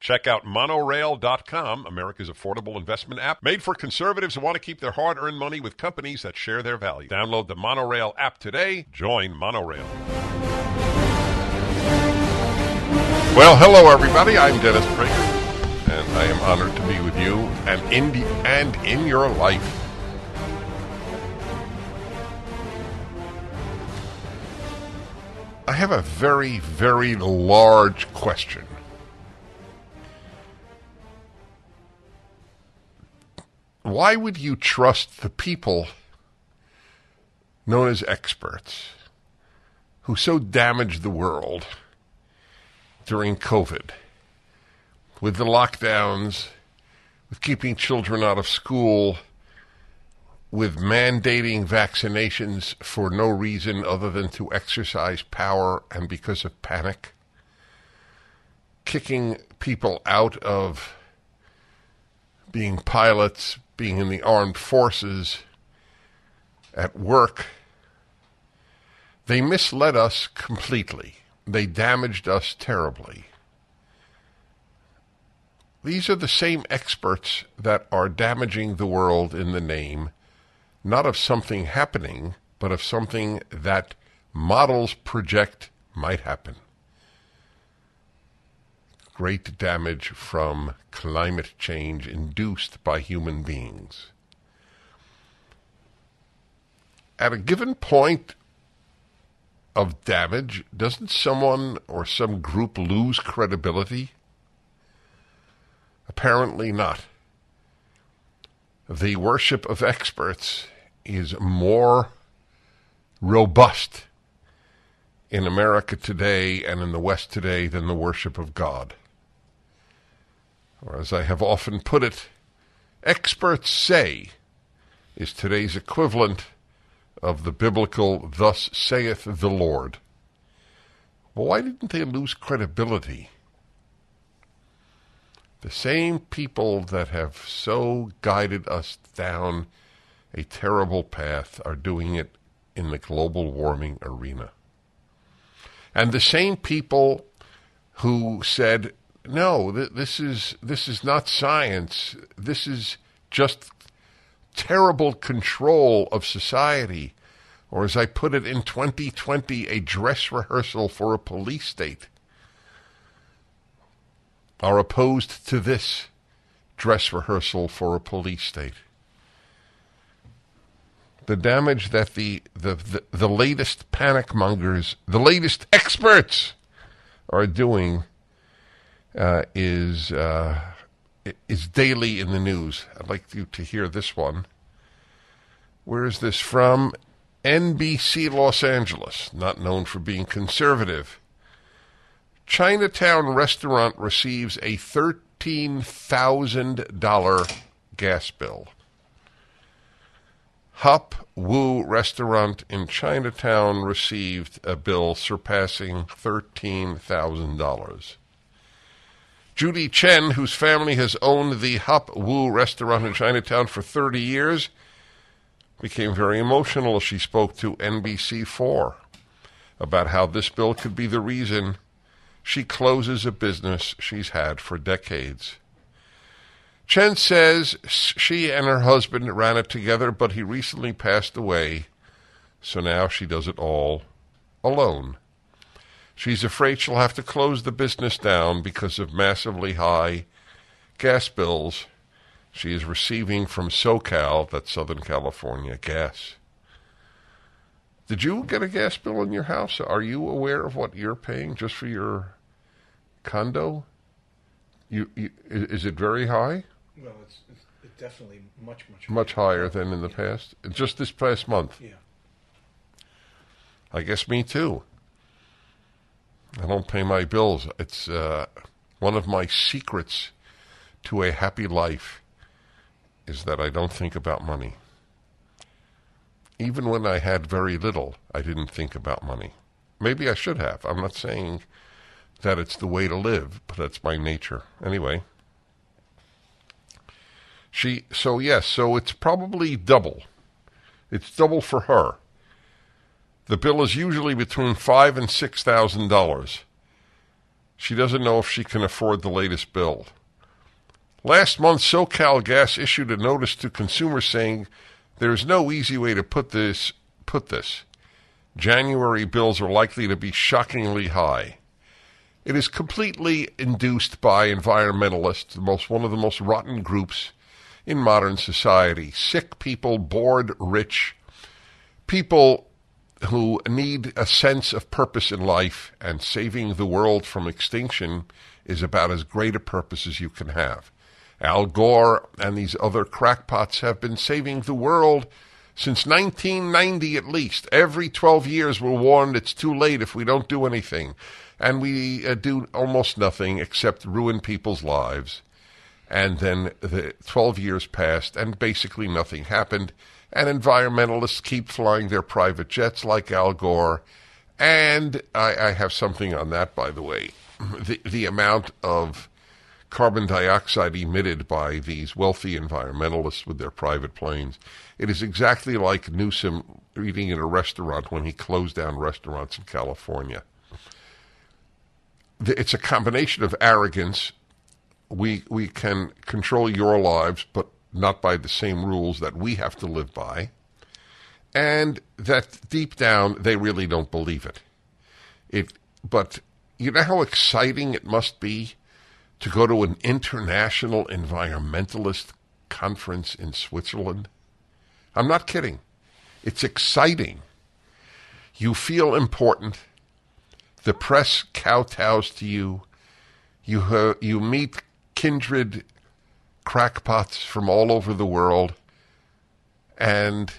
Check out monorail.com, America's affordable investment app made for conservatives who want to keep their hard earned money with companies that share their values. Download the Monorail app today. Join Monorail. Well, hello, everybody. I'm Dennis Prager, and I am honored to be with you and in, the, and in your life. I have a very, very large question. Why would you trust the people known as experts who so damaged the world during COVID with the lockdowns, with keeping children out of school, with mandating vaccinations for no reason other than to exercise power and because of panic, kicking people out of being pilots, being in the armed forces, at work. They misled us completely. They damaged us terribly. These are the same experts that are damaging the world in the name not of something happening, but of something that models project might happen. Great damage from climate change induced by human beings. At a given point of damage, doesn't someone or some group lose credibility? Apparently not the worship of experts is more robust in America today and in the West today than the worship of God. Or as I have often put it, experts say is today's equivalent of the biblical thus saith the Lord. Well, why didn't they lose credibility? The same people that have so guided us down a terrible path are doing it in the global warming arena. And the same people who said, no, th- this is this is not science. This is just terrible control of society, or as I put it in 2020, a dress rehearsal for a police state are opposed to this dress rehearsal for a police state. The damage that the, the, the, the latest panic mongers, the latest experts are doing uh, is, uh, is daily in the news. I'd like you to hear this one. Where is this from? NBC Los Angeles, not known for being conservative. Chinatown restaurant receives a $13,000 gas bill. Hop Woo restaurant in Chinatown received a bill surpassing $13,000. Judy Chen, whose family has owned the Hop Woo restaurant in Chinatown for 30 years, became very emotional as she spoke to NBC4 about how this bill could be the reason she closes a business she's had for decades. Chen says she and her husband ran it together, but he recently passed away, so now she does it all alone. She's afraid she'll have to close the business down because of massively high gas bills she is receiving from SoCal, that's Southern California gas. Did you get a gas bill in your house? Are you aware of what you're paying just for your condo? You, you is it very high? Well, it's, it's definitely much much much higher than in the past. Just this past month. Yeah. I guess me too. I don't pay my bills. It's uh, One of my secrets to a happy life is that I don't think about money. Even when I had very little, I didn't think about money. Maybe I should have. I'm not saying that it's the way to live, but that's my nature. Anyway, she so yes, so it's probably double. It's double for her. The bill is usually between five and six thousand dollars. She doesn't know if she can afford the latest bill. Last month, SoCal Gas issued a notice to consumers saying there is no easy way to put this. Put this. January bills are likely to be shockingly high. It is completely induced by environmentalists, the most one of the most rotten groups in modern society. Sick people, bored, rich, people who need a sense of purpose in life, and saving the world from extinction is about as great a purpose as you can have. Al Gore and these other crackpots have been saving the world since 1990 at least. Every 12 years we're warned it's too late if we don't do anything. And we uh, do almost nothing except ruin people's lives. And then the 12 years passed and basically nothing happened. And environmentalists keep flying their private jets like Al Gore. And I, I have something on that, by the way. The, the amount of carbon dioxide emitted by these wealthy environmentalists with their private planes. It is exactly like Newsom eating in a restaurant when he closed down restaurants in California. It's a combination of arrogance. We we can control your lives, but not by the same rules that we have to live by. And that deep down they really don't believe it. It but you know how exciting it must be to go to an international environmentalist conference in Switzerland? I'm not kidding. It's exciting. You feel important. The press kowtows to you. You, uh, you meet kindred crackpots from all over the world. And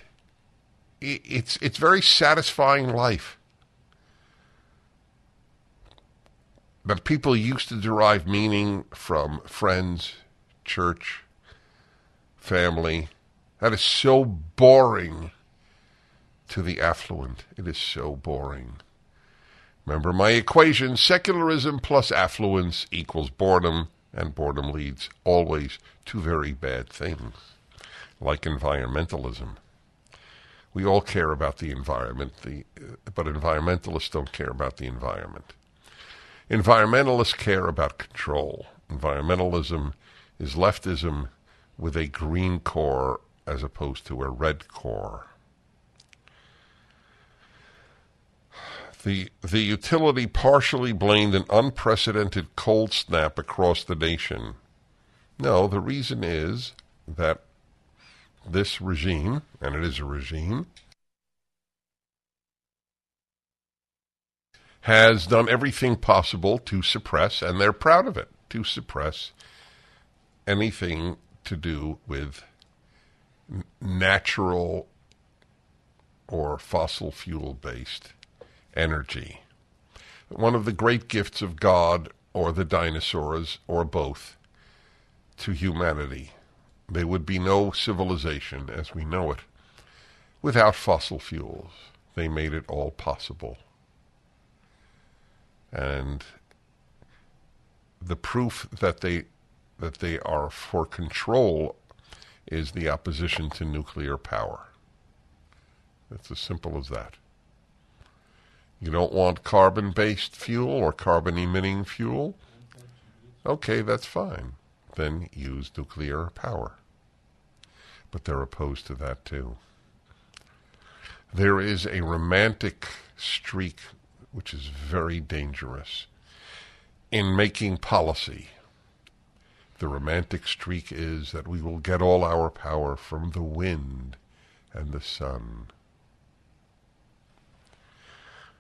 it's, it's very satisfying life. But people used to derive meaning from friends, church, family. That is so boring to the affluent. It is so boring. Remember my equation secularism plus affluence equals boredom, and boredom leads always to very bad things, like environmentalism. We all care about the environment, the, but environmentalists don't care about the environment. Environmentalists care about control. Environmentalism is leftism with a green core as opposed to a red core. The, the utility partially blamed an unprecedented cold snap across the nation. No, the reason is that this regime, and it is a regime, has done everything possible to suppress, and they're proud of it, to suppress anything to do with natural or fossil fuel based energy. One of the great gifts of God or the dinosaurs or both to humanity. There would be no civilization as we know it without fossil fuels. They made it all possible. And the proof that they that they are for control is the opposition to nuclear power. It's as simple as that. You don't want carbon based fuel or carbon emitting fuel? Okay, that's fine. Then use nuclear power. But they're opposed to that too. There is a romantic streak which is very dangerous. In making policy, the romantic streak is that we will get all our power from the wind and the sun.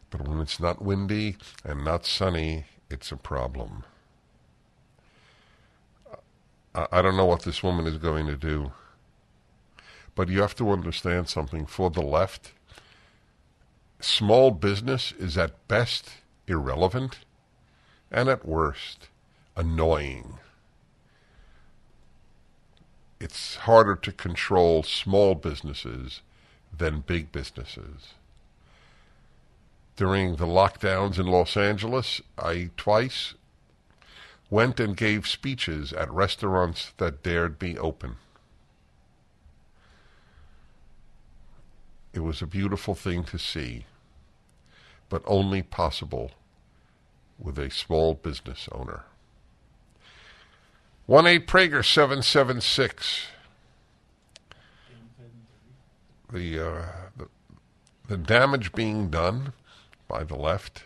But when it's not windy and not sunny, it's a problem. I don't know what this woman is going to do. But you have to understand something. For the left, small business is at best irrelevant and at worst annoying. It's harder to control small businesses than big businesses. During the lockdowns in Los Angeles, I twice went and gave speeches at restaurants that dared be open. It was a beautiful thing to see, but only possible with a small business owner. 1 8 Prager 776. The, uh, the, the damage being done by the left.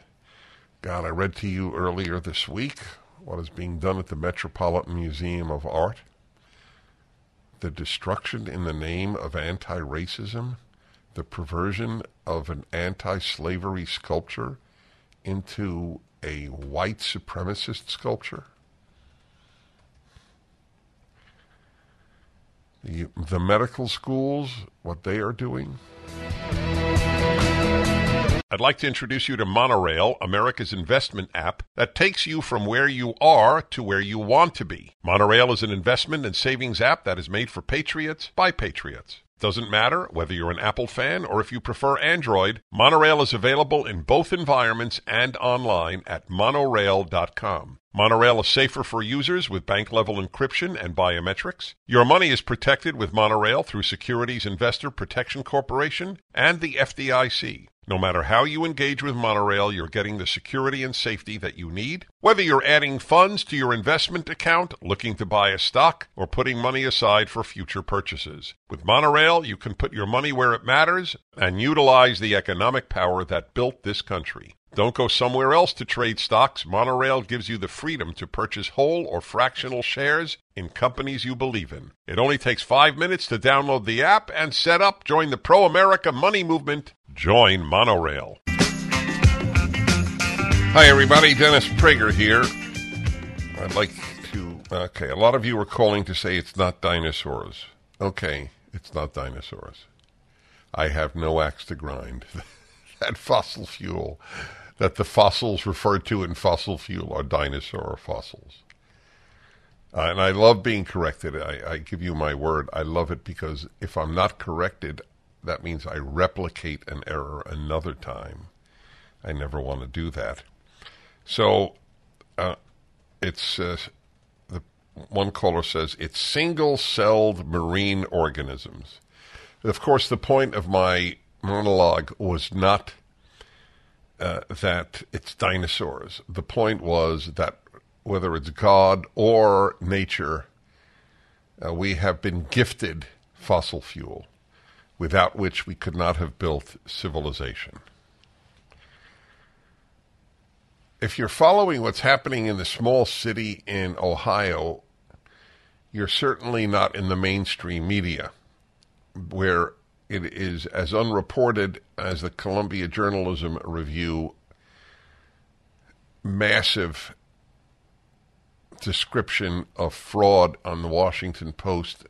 God, I read to you earlier this week what is being done at the Metropolitan Museum of Art. The destruction in the name of anti racism, the perversion of an anti slavery sculpture into a white supremacist sculpture. The, the medical schools, what they are doing. I'd like to introduce you to Monorail, America's investment app that takes you from where you are to where you want to be. Monorail is an investment and savings app that is made for patriots by patriots. Doesn't matter whether you're an Apple fan or if you prefer Android, Monorail is available in both environments and online at monorail.com. Monorail is safer for users with bank level encryption and biometrics. Your money is protected with Monorail through Securities Investor Protection Corporation and the FDIC. No matter how you engage with Monorail, you're getting the security and safety that you need. Whether you're adding funds to your investment account, looking to buy a stock, or putting money aside for future purchases. With Monorail, you can put your money where it matters and utilize the economic power that built this country. Don't go somewhere else to trade stocks. Monorail gives you the freedom to purchase whole or fractional shares in companies you believe in. It only takes five minutes to download the app and set up. Join the pro America money movement. Join Monorail. Hi, everybody. Dennis Prager here. I'd like to. Okay, a lot of you are calling to say it's not dinosaurs. Okay, it's not dinosaurs. I have no axe to grind. that fossil fuel that the fossils referred to in fossil fuel are dinosaur fossils. Uh, and I love being corrected. I, I, give you my word. I love it because if I'm not corrected, that means I replicate an error another time. I never want to do that. So uh, it's uh, the one caller says it's single-celled marine organisms. Of course, the point of my monologue was not uh, that it's dinosaurs. The point was that whether it's God or nature, uh, we have been gifted fossil fuel, without which we could not have built civilization. If you're following what's happening in the small city in Ohio, you're certainly not in the mainstream media, where it is as unreported as the Columbia Journalism Review massive description of fraud on the Washington Post,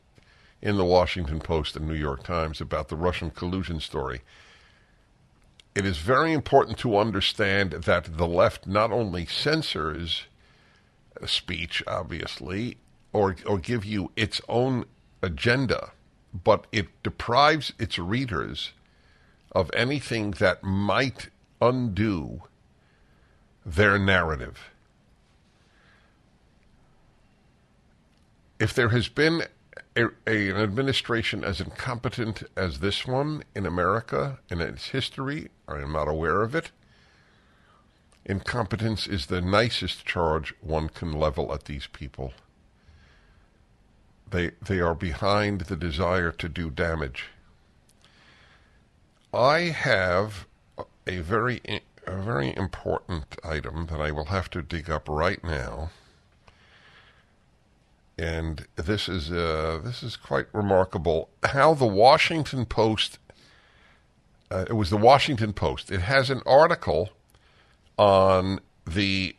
in the Washington Post and New York Times about the Russian collusion story. It is very important to understand that the left not only censors speech, obviously, or, or give you its own agenda but it deprives its readers of anything that might undo their narrative. If there has been a, a, an administration as incompetent as this one in America in its history, I am not aware of it. Incompetence is the nicest charge one can level at these people. They, they are behind the desire to do damage. I have a very, a very important item that I will have to dig up right now. And this is, uh, this is quite remarkable. How the Washington Post, uh, it was the Washington Post, it has an article on the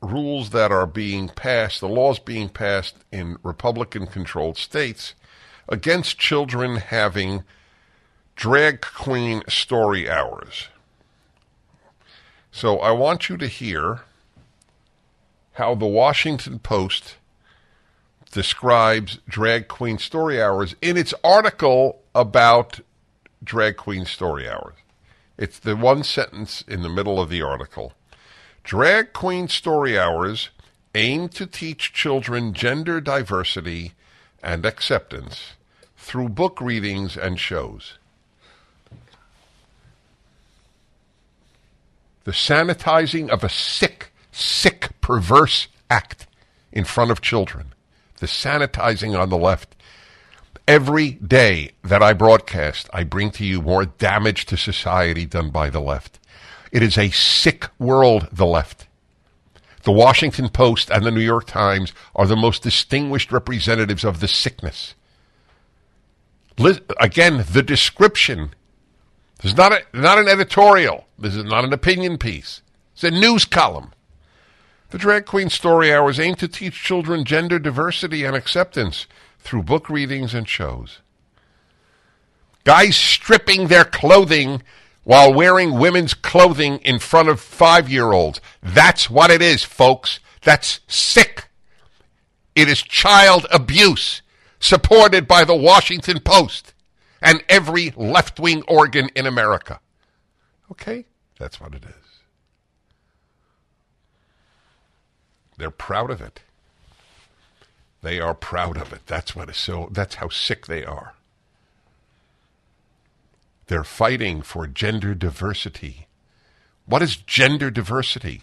rules that are being passed, the laws being passed in Republican controlled states against children having drag queen story hours. So I want you to hear how the Washington Post describes drag queen story hours in its article about drag queen story hours. It's the one sentence in the middle of the article. Drag queen story hours aim to teach children gender diversity and acceptance through book readings and shows. The sanitizing of a sick, sick, perverse act in front of children. The sanitizing on the left. Every day that I broadcast, I bring to you more damage to society done by the left. It is a sick world, the left. The Washington Post and the New York Times are the most distinguished representatives of the sickness. Again, the description. This is not, a, not an editorial. This is not an opinion piece. It's a news column. The Drag Queen Story Hours aim to teach children gender diversity and acceptance through book readings and shows. Guys stripping their clothing while wearing women's clothing in front of five year olds. That's what it is, folks. That's sick. It is child abuse supported by the Washington Post and every left wing organ in America. Okay? That's what it is. They're proud of it. They are proud of it. That's what is so that's how sick they are. They're fighting for gender diversity. What is gender diversity?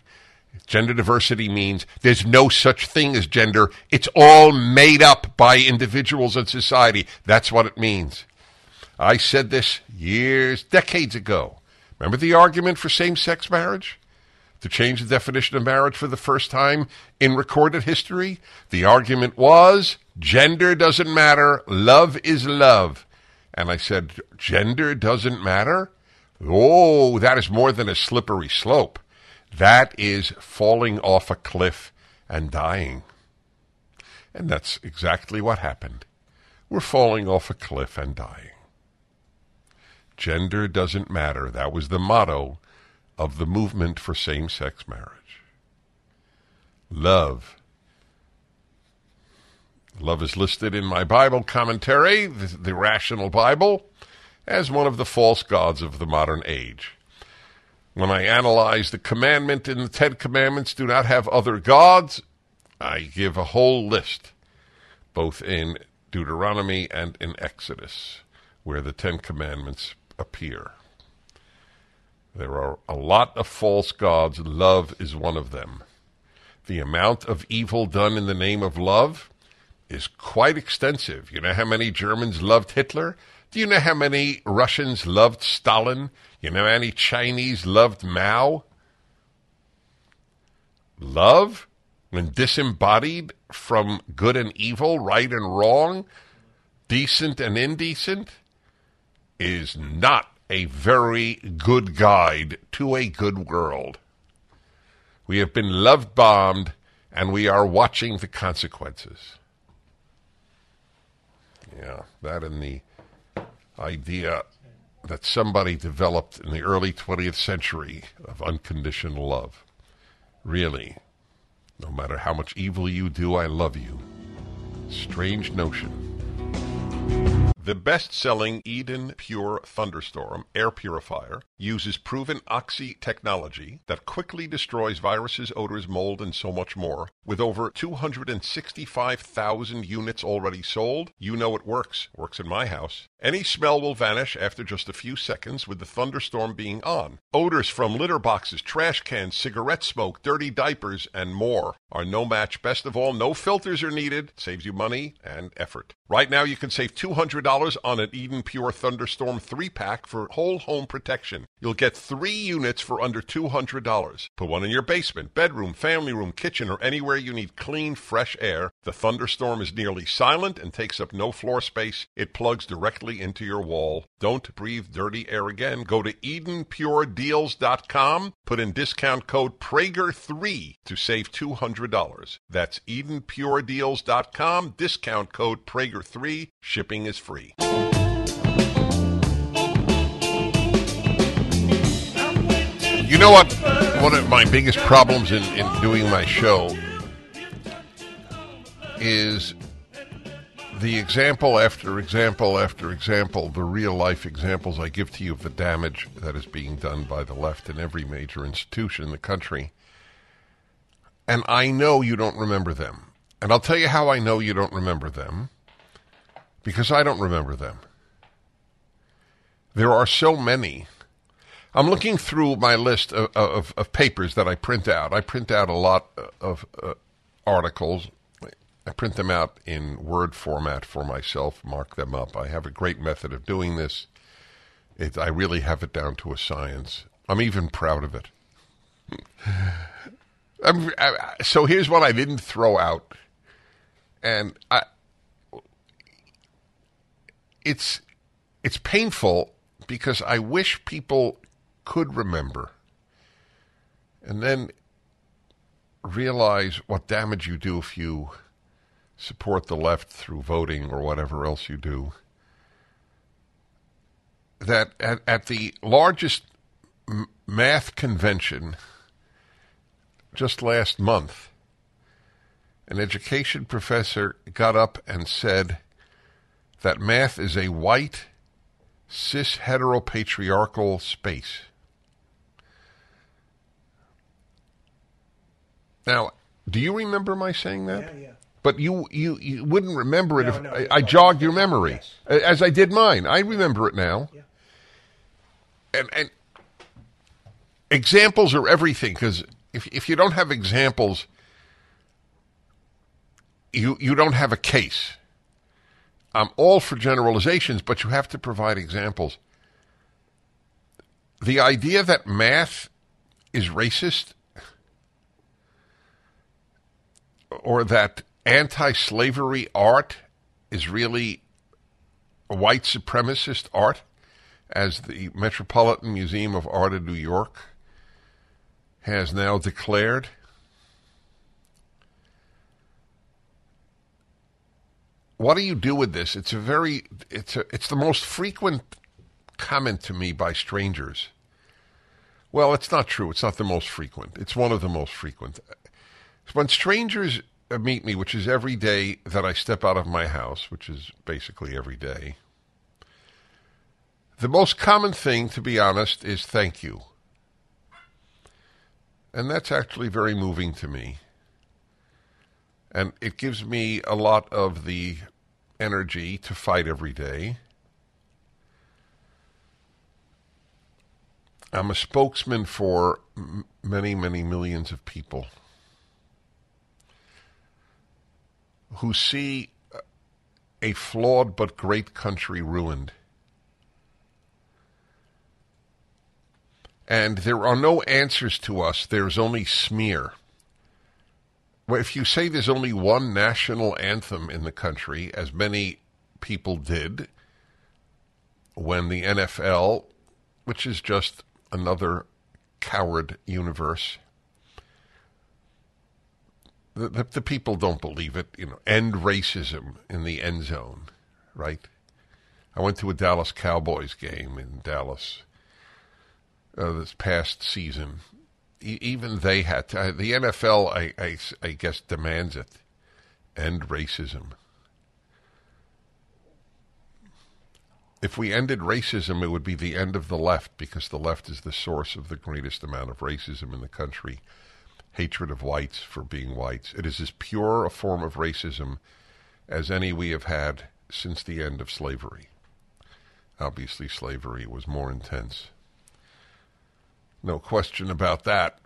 Gender diversity means there's no such thing as gender. It's all made up by individuals and society. That's what it means. I said this years, decades ago. Remember the argument for same sex marriage? To change the definition of marriage for the first time in recorded history? The argument was gender doesn't matter, love is love. And I said, Gender doesn't matter? Oh, that is more than a slippery slope. That is falling off a cliff and dying. And that's exactly what happened. We're falling off a cliff and dying. Gender doesn't matter. That was the motto of the movement for same sex marriage. Love Love is listed in my Bible commentary, the, the, Rational Bible, as one of the false gods of the modern age. When I analyze the commandment in the Ten Commandments, do not have other gods, I give a whole list, both in Deuteronomy and in Exodus, where the Ten Commandments appear. There are a lot of false gods. Love is one of them. The amount of evil done in the name of love is quite extensive. You know how many Germans loved Hitler? Do you know how many Russians loved Stalin? You know how many Chinese loved Mao? Love, when disembodied from good and evil, right and wrong, decent and indecent, is not a very good guide to a good world. We have been love bombed and we are watching the consequences. Yeah, that and the idea that somebody developed in the early 20th century of unconditional love. Really, no matter how much evil you do, I love you. Strange notion. The best selling Eden Pure Thunderstorm air purifier uses proven Oxy technology that quickly destroys viruses, odors, mold, and so much more. With over 265,000 units already sold, you know it works. Works in my house. Any smell will vanish after just a few seconds with the thunderstorm being on. Odors from litter boxes, trash cans, cigarette smoke, dirty diapers, and more are no match. Best of all, no filters are needed. Saves you money and effort. Right now, you can save $200 on an Eden Pure Thunderstorm 3 pack for whole home protection. You'll get three units for under $200. Put one in your basement, bedroom, family room, kitchen, or anywhere you need clean, fresh air. The Thunderstorm is nearly silent and takes up no floor space. It plugs directly into your wall. Don't breathe dirty air again. Go to EdenPureDeals.com. Put in discount code Prager3 to save $200. That's EdenPureDeals.com. Discount code Prager3. Shipping is free. You know what? One of my biggest problems in, in doing my show is the example after example after example, the real life examples I give to you of the damage that is being done by the left in every major institution in the country. And I know you don't remember them. And I'll tell you how I know you don't remember them because I don't remember them. There are so many. I'm looking through my list of, of, of papers that I print out. I print out a lot of uh, articles. I print them out in Word format for myself, mark them up. I have a great method of doing this. It, I really have it down to a science. I'm even proud of it. I, so here's what I didn't throw out, and I, it's it's painful because I wish people could remember, and then realize what damage you do if you support the left through voting or whatever else you do. That at, at the largest m- math convention just last month, an education professor got up and said that math is a white, cis heteropatriarchal space. Now, do you remember my saying that? Yeah, yeah. But you, you, you wouldn't remember it No, if no, I, I jogged your memory, Yes. as I did mine. I remember it now. Yeah. And, and examples are everything because if, if you don't have examples, you, you don't have a case. I'm all for generalizations, but you have to provide examples. The idea that math is racist or that anti slavery art is really white supremacist art, as the Metropolitan Museum of Art in New York has now declared. What do you do with this? It's a very it's a it's the most frequent comment to me by strangers. Well, it's not true. It's not the most frequent. It's one of the most frequent. When strangers meet me, which is every day that I step out of my house, which is basically every day, the most common thing, to be honest, is thank you. And that's actually very moving to me. And it gives me a lot of the energy to fight every day. I'm a spokesman for many, many millions of people who see a flawed but great country ruined. And there are no answers to us, there's only smear. If you say there's only one national anthem in the country, as many people did when the NFL, which is just another coward universe, the, the, the people don't believe it. You know, end racism in the end zone, right? I went to a Dallas Cowboys game in Dallas uh, this past season. E- even they had to, the NFL, I, I, I guess, demands it. End racism. If we ended racism, it would be the end of the left because the left is the source of the greatest amount of racism in the country hatred of whites for being whites. It is as pure a form of racism as any we have had since the end of slavery. Obviously, slavery was more intense. No question about that,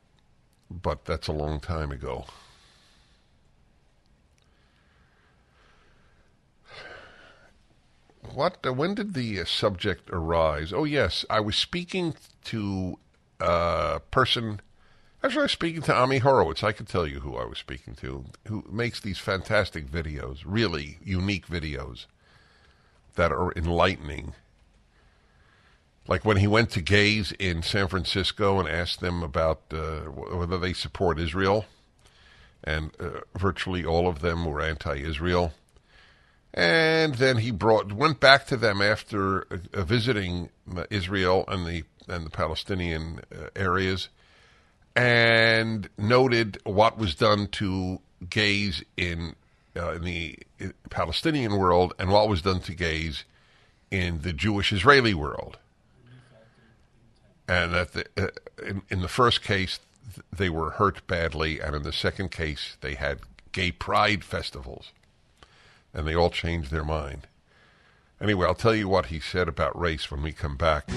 but that's a long time ago. What? Uh, when did the uh, subject arise? Oh, yes, I was speaking to a person. Actually, I was speaking to Ami Horowitz. I could tell you who I was speaking to, who makes these fantastic videos, really unique videos that are enlightening. Like when he went to gays in San Francisco and asked them about uh, whether they support Israel, and uh, virtually all of them were anti-Israel. And then he brought went back to them after uh, visiting Israel and the and the Palestinian uh, areas, and noted what was done to gays in uh, in the Palestinian world and what was done to gays in the Jewish Israeli world. And that the, uh, in, in the first case, they were hurt badly, and in the second case, they had gay pride festivals. And they all changed their mind. Anyway, I'll tell you what he said about race when we come back.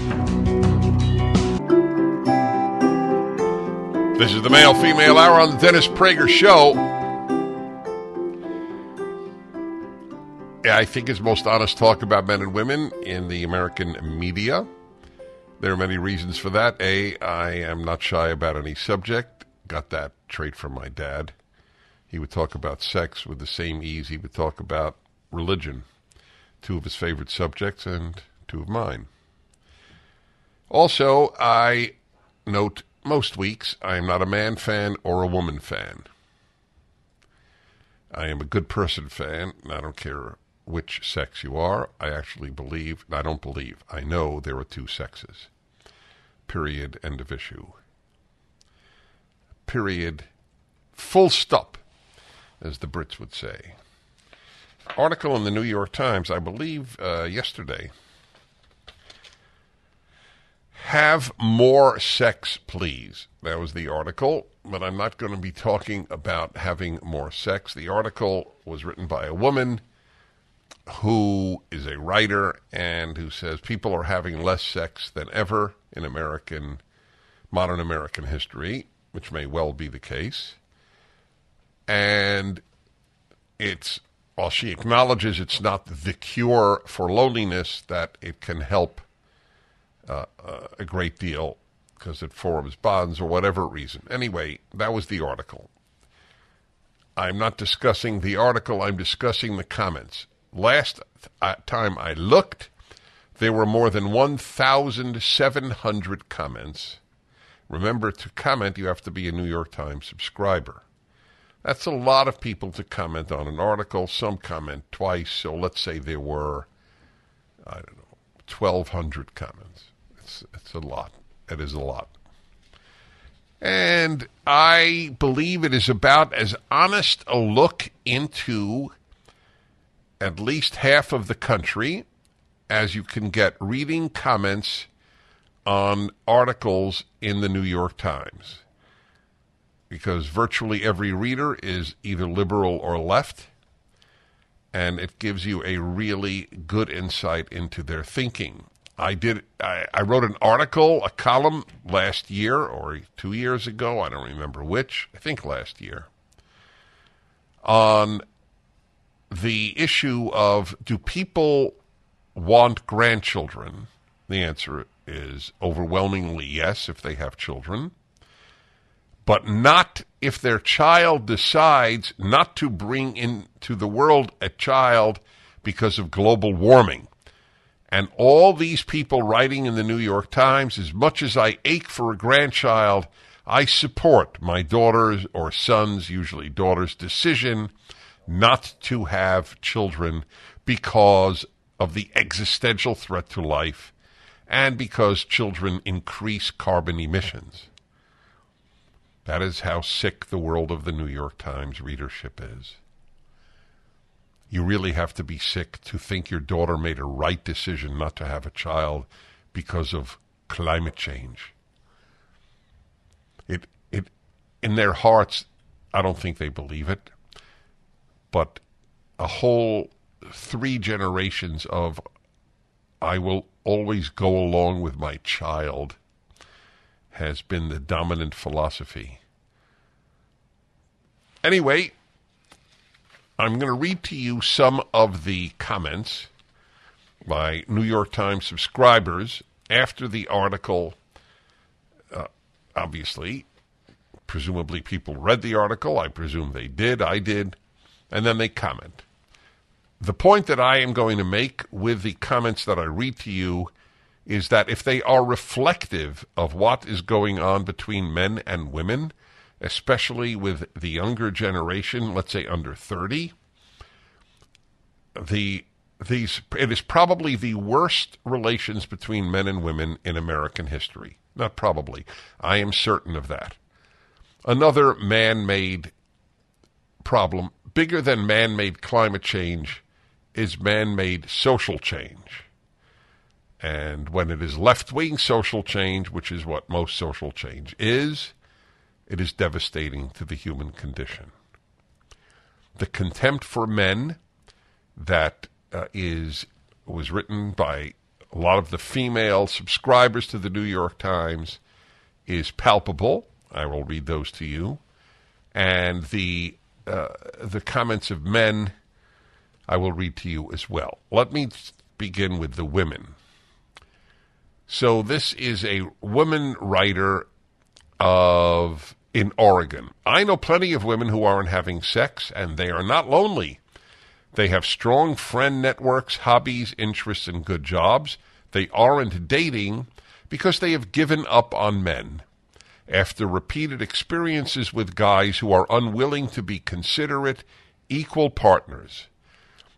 This is the male female hour on the Dennis Prager Show. I think is most honest talk about men and women in the American media. There are many reasons for that. A, I am not shy about any subject. Got that trait from my dad. He would talk about sex with the same ease he would talk about religion. Two of his favorite subjects and two of mine. Also, I note most weeks I am not a man fan or a woman fan. I am a good person fan. and I don't care which sex you are. I actually believe, I don't believe, I know there are two sexes. Period. End of issue. Period. Full stop, as the Brits would say. Article in the New York Times, I believe, uh, yesterday. Have more sex, please. That was the article, but I'm not going to be talking about having more sex. The article was written by a woman who is a writer and who says people are having less sex than ever in American, modern American history, which may well be the case. And it's, while she acknowledges it's not the cure for loneliness, that it can help uh, a great deal because it forms bonds or whatever reason. Anyway, that was the article. I'm not discussing the article, I'm discussing the comments. Last uh, time I looked, there were more than 1,700 comments. Remember, to comment, you have to be a New York Times subscriber. That's a lot of people to comment on an article. Some comment twice, so let's say there were, I don't know, 1,200 comments. It's, a lot. It is a lot. And I believe it is about as honest a look into at least half of the country as you can get reading comments on articles in the New York Times. Because virtually every reader is either liberal or left, and it gives you a really good insight into their thinking. I did. I, I, wrote an article, a column last year or two years ago. I don't remember which. I think last year on the issue of do people want grandchildren? The answer is overwhelmingly yes if they have children, but not if their child decides not to bring into the world a child because of global warming. And all these people writing in the New York Times, as much as I ache for a grandchild, I support my daughter's or son's, usually daughter's, decision not to have children because of the existential threat to life and because children increase carbon emissions. That is how sick the world of the New York Times readership is. You really have to be sick to think your daughter made a right decision not to have a child because of climate change. It, it, in their hearts, I don't think they believe it but a whole three generations of I will always go along with my child has been the dominant philosophy. Anyway, I'm going to read to you some of the comments by New York Times subscribers after the article. Uh, obviously, presumably people read the article. I presume they did. I did and then they comment. The point that I am going to make with the comments that I read to you is that if they are reflective of what is going on between men and women, especially with the younger generation, let's say under 30, the these it is probably the worst relations between men and women in American history. Not probably. I am certain of that. Another man-made problem bigger than man made climate change is man made social change. And when it is left wing social change, which is what most social change is, it is devastating to the human condition. The contempt for men that uh, is was written by a lot of the female subscribers to the New York Times is palpable. I will read those to you, and the uh, the comments of men I will read to you as well. Let me begin with the women. So this is a woman writer of in Oregon. I know plenty of women who aren't having sex and they are not lonely. They have strong friend networks, hobbies, interests, and good jobs. They aren't dating because they have given up on men after repeated experiences with guys who are unwilling to be considerate, equal partners.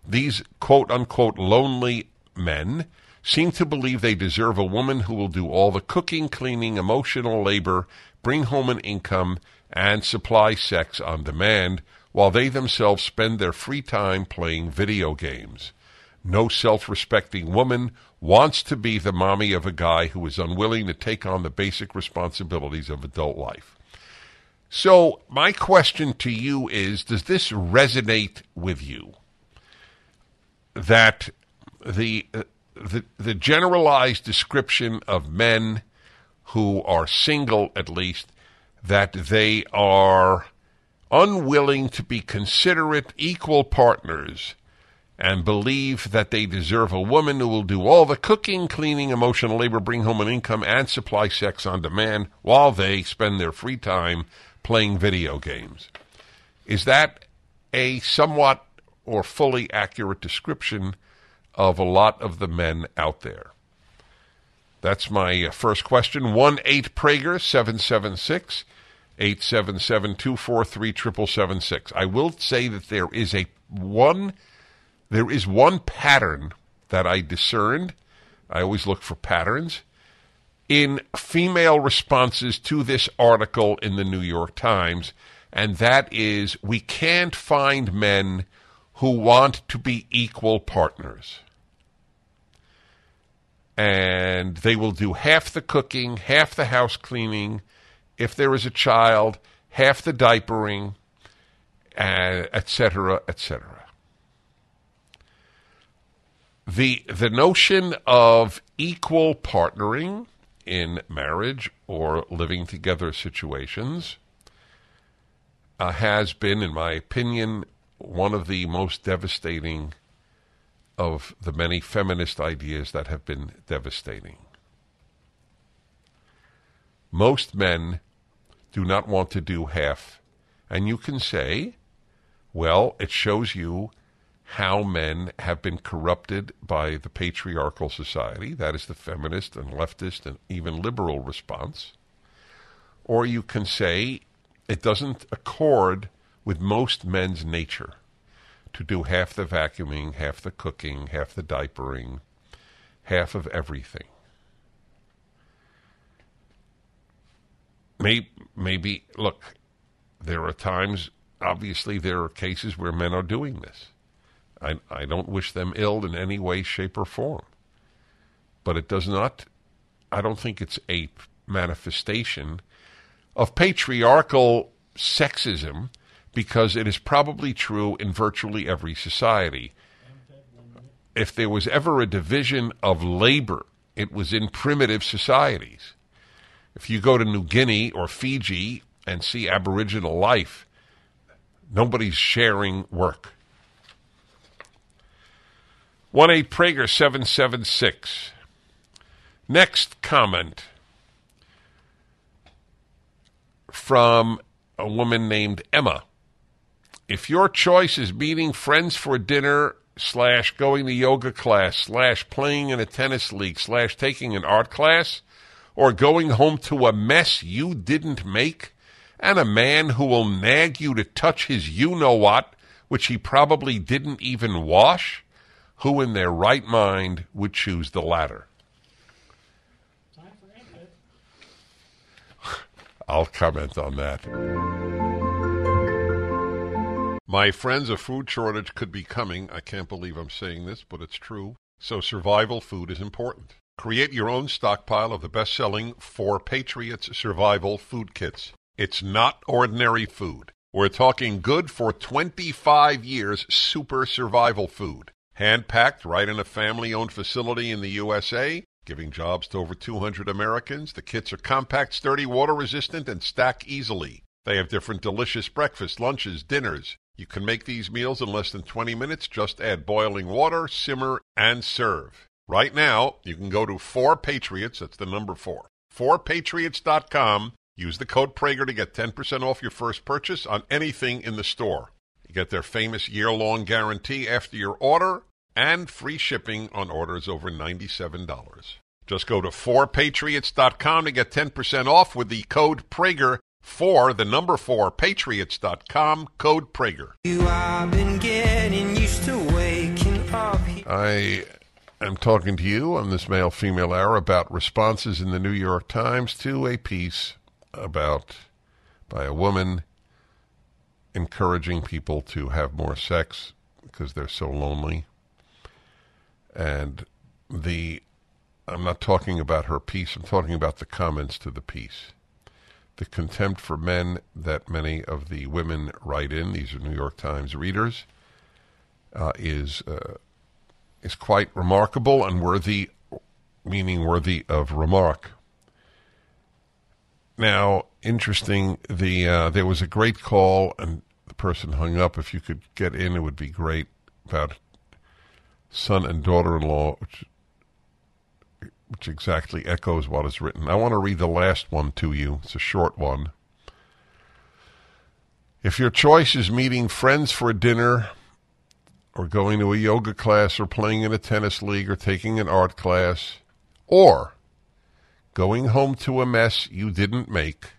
These quote unquote lonely men seem to believe they deserve a woman who will do all the cooking, cleaning, emotional labor, bring home an income, and supply sex on demand, while they themselves spend their free time playing video games. No self respecting woman wants to be the mommy of a guy who is unwilling to take on the basic responsibilities of adult life. So, my question to you is Does this resonate with you? That the the, the generalized description of men who are single, at least, that they are unwilling to be considerate, equal partners, and believe that they deserve a woman who will do all the cooking, cleaning, emotional labor, bring home an income, and supply sex on demand while they spend their free time playing video games. Is that a somewhat or fully accurate description of a lot of the men out there? That's my uh, first question. 1 8 Prager 776 877 243 7776. I will say that there is a one there is one pattern that I discerned. I always look for patterns in female responses to this article in the New York Times, and that is we can't find men who want to be equal partners and they will do half the cooking, half the house cleaning, if there is a child, half the diapering, etc., etc. The the notion of equal partnering in marriage or living together situations uh, has been, in my opinion, one of the most devastating of the many feminist ideas that have been devastating. Most men do not want to do half. And you can say, well, it shows you how men have been corrupted by the patriarchal society. That is the feminist and leftist and even liberal response. Or you can say it doesn't accord with most men's nature to do half the vacuuming, half the cooking, half the diapering, half of everything. Maybe, maybe, look, there are times, obviously, there are cases where men are doing this. I, I don't wish them ill in any way, shape, or form. But it does not, I don't think it's a manifestation of patriarchal sexism because it is probably true in virtually every society. If there was ever a division of labor, it was in primitive societies. If you go to New Guinea or Fiji and see Aboriginal life, nobody's sharing work. 1 8 Prager 776. Next comment from a woman named Emma if your choice is meeting friends for dinner slash going to yoga class slash playing in a tennis league slash taking an art class or going home to a mess you didn't make and a man who will nag you to touch his you know what which he probably didn't even wash who in their right mind would choose the latter I'll comment on that. My friends, a food shortage could be coming. I can't believe I'm saying this, but it's true. So survival food is important. Create your own stockpile of the best-selling 4Patriots Survival Food Kits. It's not ordinary food. We're talking good for 25 years super survival food. Hand packed right in a family owned facility in the USA, giving jobs to over 200 Americans. The kits are compact, sturdy, water resistant, and stack easily. They have different delicious breakfasts, lunches, dinners. You can make these meals in less than 20 minutes. Just add boiling water, simmer, and serve. Right now, you can go to 4Patriots, that's the number 4, 4patriots.com. Use the code Prager to get 10% off your first purchase on anything in the store. You get their famous year-long guarantee after your order and free shipping on orders over $97. Just go to 4patriots.com to get 10% off with the code Prager for the number 4 patriots.com code Prager. I am talking to you on this male female hour about responses in the New York Times to a piece about by a woman encouraging people to have more sex because they're so lonely. And the I'm not talking about her piece, I'm talking about the comments to the piece. The contempt for men that many of the women write in, these are New York Times readers, uh, is uh, is quite remarkable and worthy, meaning worthy of remark. Now, interesting. The uh, there was a great call, and the person hung up. If you could get in, it would be great. About son and daughter-in-law, which which exactly echoes what is written. I want to read the last one to you. It's a short one. If your choice is meeting friends for a dinner, or going to a yoga class, or playing in a tennis league, or taking an art class, or going home to a mess you didn't make,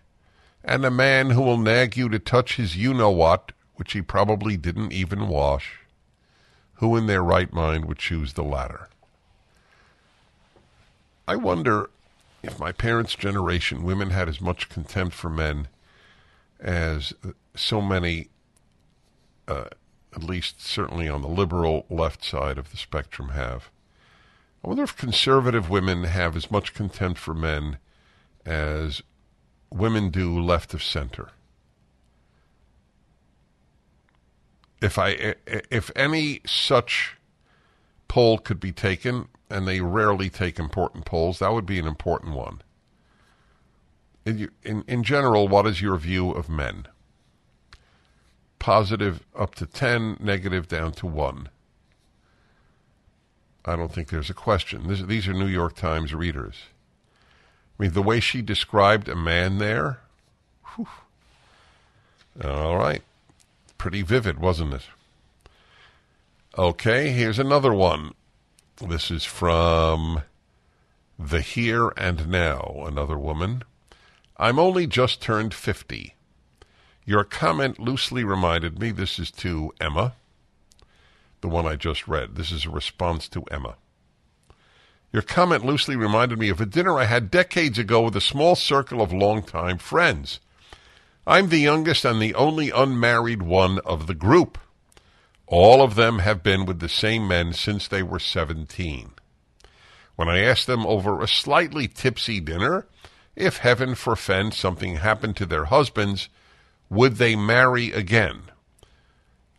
and a man who will nag you to touch his you know what, which he probably didn't even wash, who in their right mind would choose the latter? I wonder if my parents' generation, women had as much contempt for men as so many, uh, at least certainly on the liberal left side of the spectrum, have. I wonder if conservative women have as much contempt for men as women do left of center. If I if any such poll could be taken, and they rarely take important polls, that would be an important one. In, in, in general, what is your view of men? Positive up to 10, negative down to 1. I don't think there's a question. This, these are New York Times readers. I mean, the way she described a man there, whew. all right. Pretty vivid, wasn't it? Okay, here's another one. This is from The Here and Now, another woman. I'm only just turned 50. Your comment loosely reminded me, this is to Emma, the one I just read. This is a response to Emma. Your comment loosely reminded me of a dinner I had decades ago with a small circle of longtime friends. I'm the youngest and the only unmarried one of the group. All of them have been with the same men since they were 17. When I asked them over a slightly tipsy dinner if heaven forfend something happened to their husbands, would they marry again?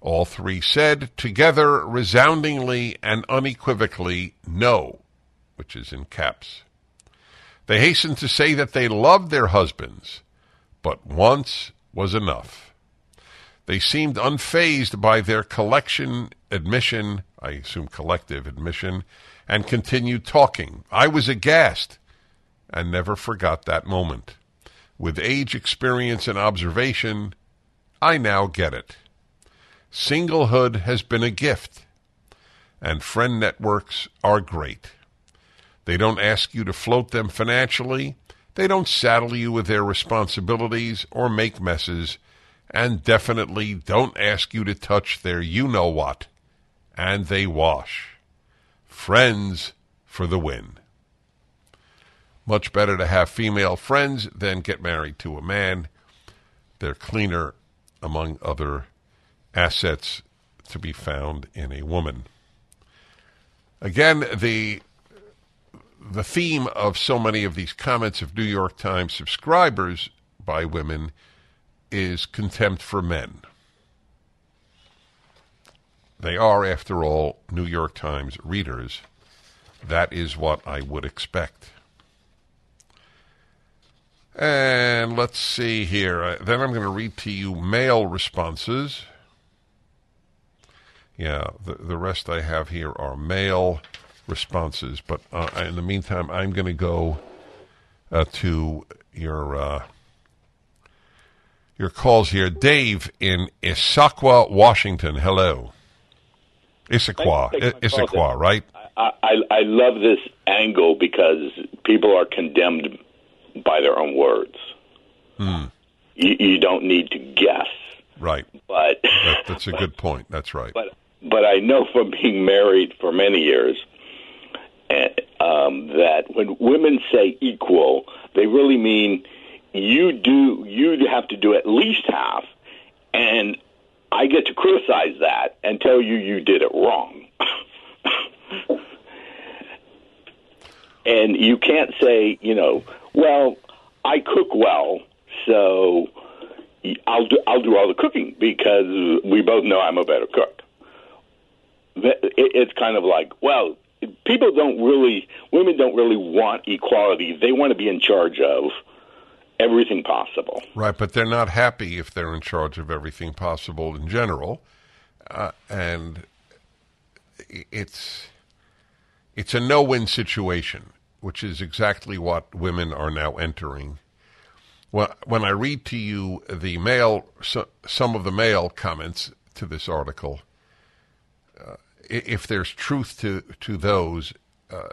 All three said together resoundingly and unequivocally, no, which is in caps. They hastened to say that they loved their husbands, but once was enough. They seemed unfazed by their collection admission, I assume collective admission, and continued talking. I was aghast and never forgot that moment. With age, experience, and observation, I now get it. Singlehood has been a gift, and friend networks are great. They don't ask you to float them financially. They don't saddle you with their responsibilities or make messes and definitely don't ask you to touch their you know what, and they wash. Friends for the win. Much better to have female friends than get married to a man. They're cleaner, among other assets to be found in a woman. Again, the the theme of so many of these comments of New York Times subscribers by women is contempt for men. They are, after all, New York Times readers. That is what I would expect. And let's see here. Uh, then I'm going to read to you male responses. Yeah, the, the rest I have here are male responses. But uh, in the meantime, I'm going to go uh, to your uh, your calls here. Dave in Issaquah, Washington. Hello. Issaquah. Issaquah, right? I, I, I love this angle because people are condemned by their own words. Hmm. You, you don't need to guess. Right. But that, that's a but, good point. That's right. But but I know from being married for many years and, um, that when women say equal, they really mean you do you have to do at least half, and I get to criticize that and tell you you did it wrong. and you can't say, you know, well, I cook well, so I'll do I'll do all the cooking because we both know I'm a better cook. It's kind of like, well, people don't really, women don't really want equality. They want to be in charge of everything possible. Right, but they're not happy if they're in charge of everything possible in general, uh, and it's it's a no-win situation, which is exactly what women are now entering. Well, when I read to you the male, so, some of the male comments to this article, uh, if there's truth to to those, uh,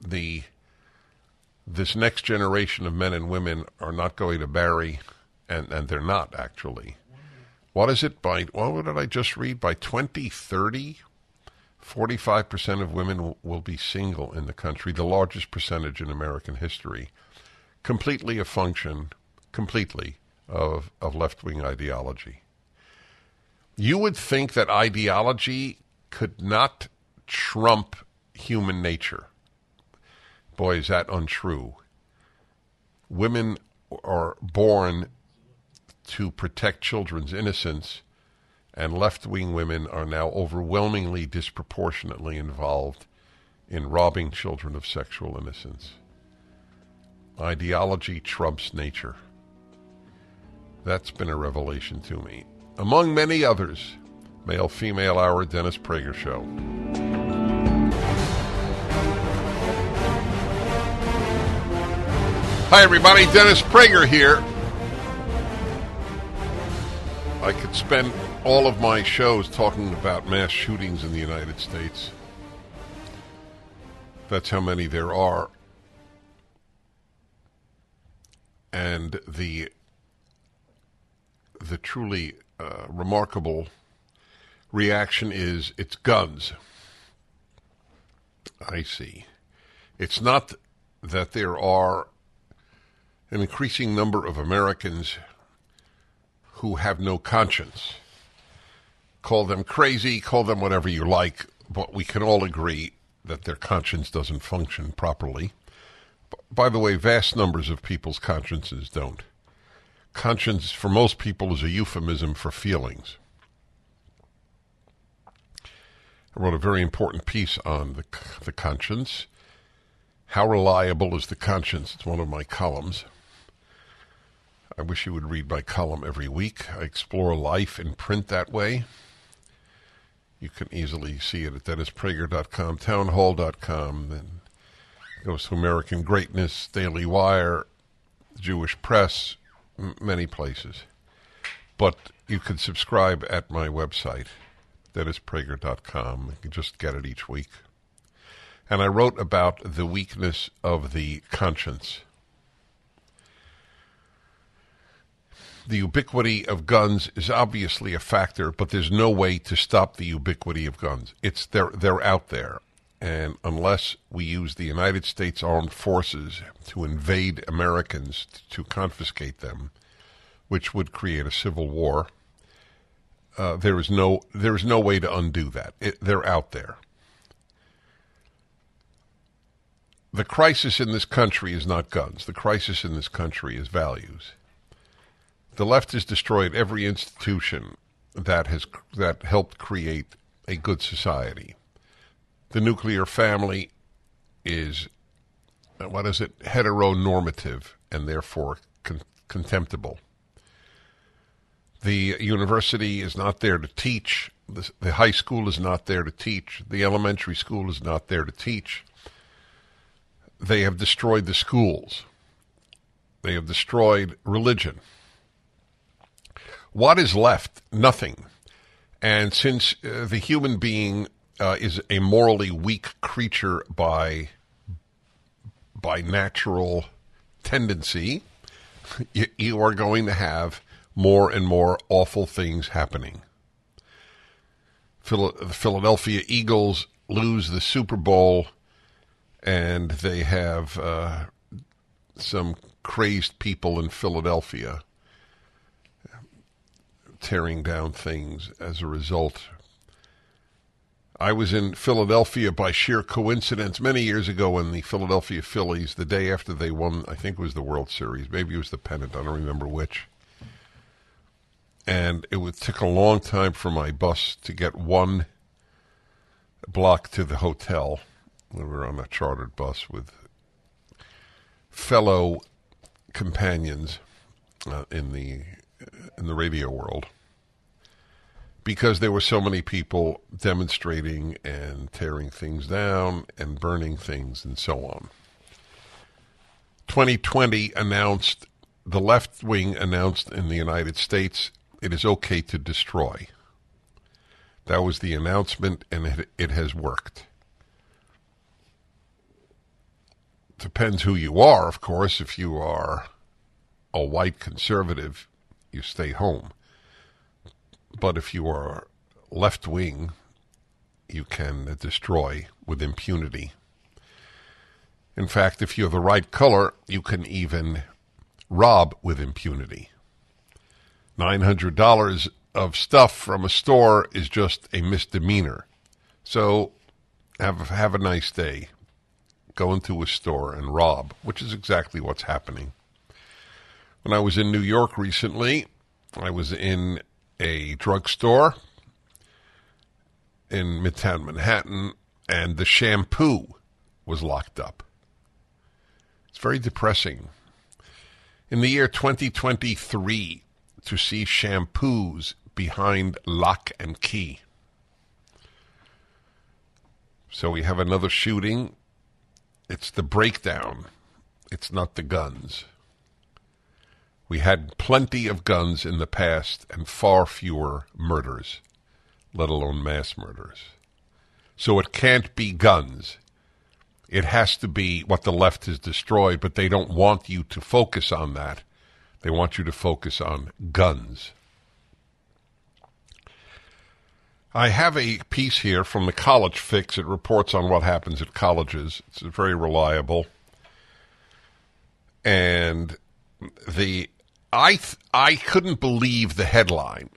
the this next generation of men and women are not going to marry, and, and they're not actually. What is it by, what did I just read? By 2030, 45% of women will be single in the country, the largest percentage in American history. Completely a function, completely, of, of left wing ideology. You would think that ideology could not trump human nature. Boy, is that untrue. Women are born to protect children's innocence, and left wing women are now overwhelmingly disproportionately involved in robbing children of sexual innocence. Ideology trumps nature. That's been a revelation to me. Among many others, Male Female Hour Dennis Prager Show. Hi, everybody. Dennis Prager here. I could spend all of my shows talking about mass shootings in the United States. That's how many there are. And the the truly uh, remarkable reaction is it's guns. I see. It's not that there are an increasing number of Americans who have no conscience. Call them crazy, call them whatever you like, but we can all agree that their conscience doesn't function properly. By the way, vast numbers of people's consciences don't. Conscience, for most people, is a euphemism for feelings. I wrote a very important piece on the, the conscience. How reliable is the conscience? It's one of my columns. I wish you would read my column every week. I explore life in print that way. You can easily see it at DennisPrager.com, townhall.com, then goes to American Greatness, Daily Wire, Jewish Press, m- many places. But you can subscribe at my website, DennisPrager.com. You can just get it each week. And I wrote about the weakness of the conscience. The ubiquity of guns is obviously a factor, but there's no way to stop the ubiquity of guns. It's they're they're out there, and unless we use the United States Armed Forces to invade Americans to confiscate them, which would create a civil war, Uh, there is no there is no way to undo that. It, they're out there. The crisis in this country is not guns. The crisis in this country is values. The left has destroyed every institution that has that helped create a good society. The nuclear family is what is it heteronormative and therefore con- contemptible. The university is not there to teach. The, the high school is not there to teach. The elementary school is not there to teach. They have destroyed the schools. They have destroyed religion. What is left? Nothing. And since uh, the human being uh, is a morally weak creature by by natural tendency, you, you are going to have more and more awful things happening. Phil- the Philadelphia Eagles lose the Super Bowl, and they have uh, some crazed people in Philadelphia tearing down things as a result. I was in Philadelphia by sheer coincidence many years ago when the Philadelphia Phillies, the day after they won, I think it was the World Series, maybe it was the pennant, I don't remember which. And it would take a long time for my bus to get one block to the hotel. We were on a chartered bus with fellow companions uh, in the in the radio world because there were so many people demonstrating and tearing things down and burning things and so on. 2020 announced, the left wing announced in the United States it is okay to destroy. That was the announcement, and it, it has worked. Depends who you are, of course. If you are a white conservative, you stay home. But if you are left wing, you can destroy with impunity. In fact, if you're the right color, you can even rob with impunity. $900 of stuff from a store is just a misdemeanor. So have, have a nice day. Go into a store and rob, which is exactly what's happening. When I was in New York recently, I was in a drugstore in Midtown Manhattan, and the shampoo was locked up. It's very depressing. In the year 2023, to see shampoos behind lock and key. So we have another shooting. It's the breakdown, it's not the guns. We had plenty of guns in the past and far fewer murders, let alone mass murders. So it can't be guns. It has to be what the left has destroyed, but they don't want you to focus on that. They want you to focus on guns. I have a piece here from the College Fix. It reports on what happens at colleges. It's very reliable. And the I th- I couldn't believe the headline,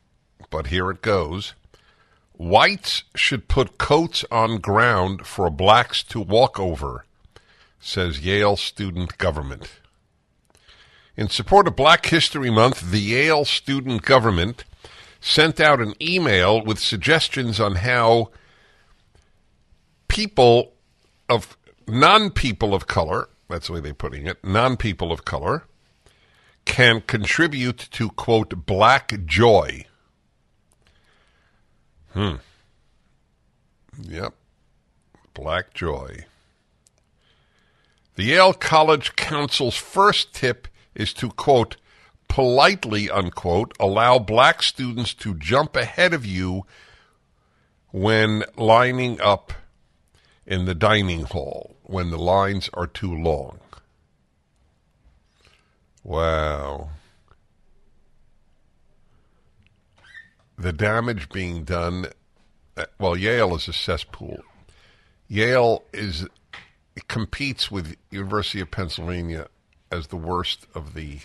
but here it goes. Whites should put coats on ground for blacks to walk over, says Yale student government. In support of Black History Month, the Yale student government sent out an email with suggestions on how people of non people of color, that's the way they're putting it, non people of color, can contribute to, quote, black joy. Hmm. Yep. Black joy. The Yale College Council's first tip is to, quote, politely, unquote, allow black students to jump ahead of you when lining up in the dining hall when the lines are too long. Wow. The damage being done. uh, Well, Yale is a cesspool. Yale is competes with University of Pennsylvania as the worst of the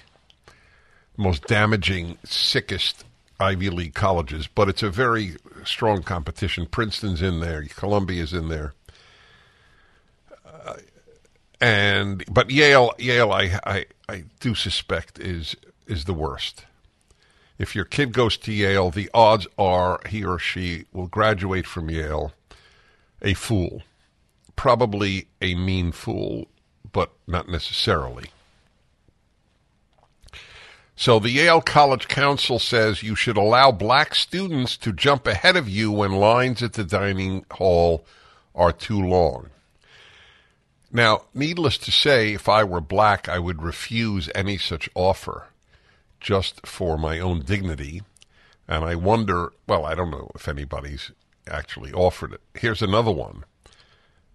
most damaging, sickest Ivy League colleges, but it's a very strong competition. Princeton's in there, Columbia's in there. And but Yale, Yale, I, I, I do suspect is is the worst. If your kid goes to Yale, the odds are he or she will graduate from Yale a fool, probably a mean fool, but not necessarily. So the Yale College Council says you should allow black students to jump ahead of you when lines at the dining hall are too long. Now, needless to say, if I were black, I would refuse any such offer just for my own dignity. And I wonder, well, I don't know if anybody's actually offered it. Here's another one.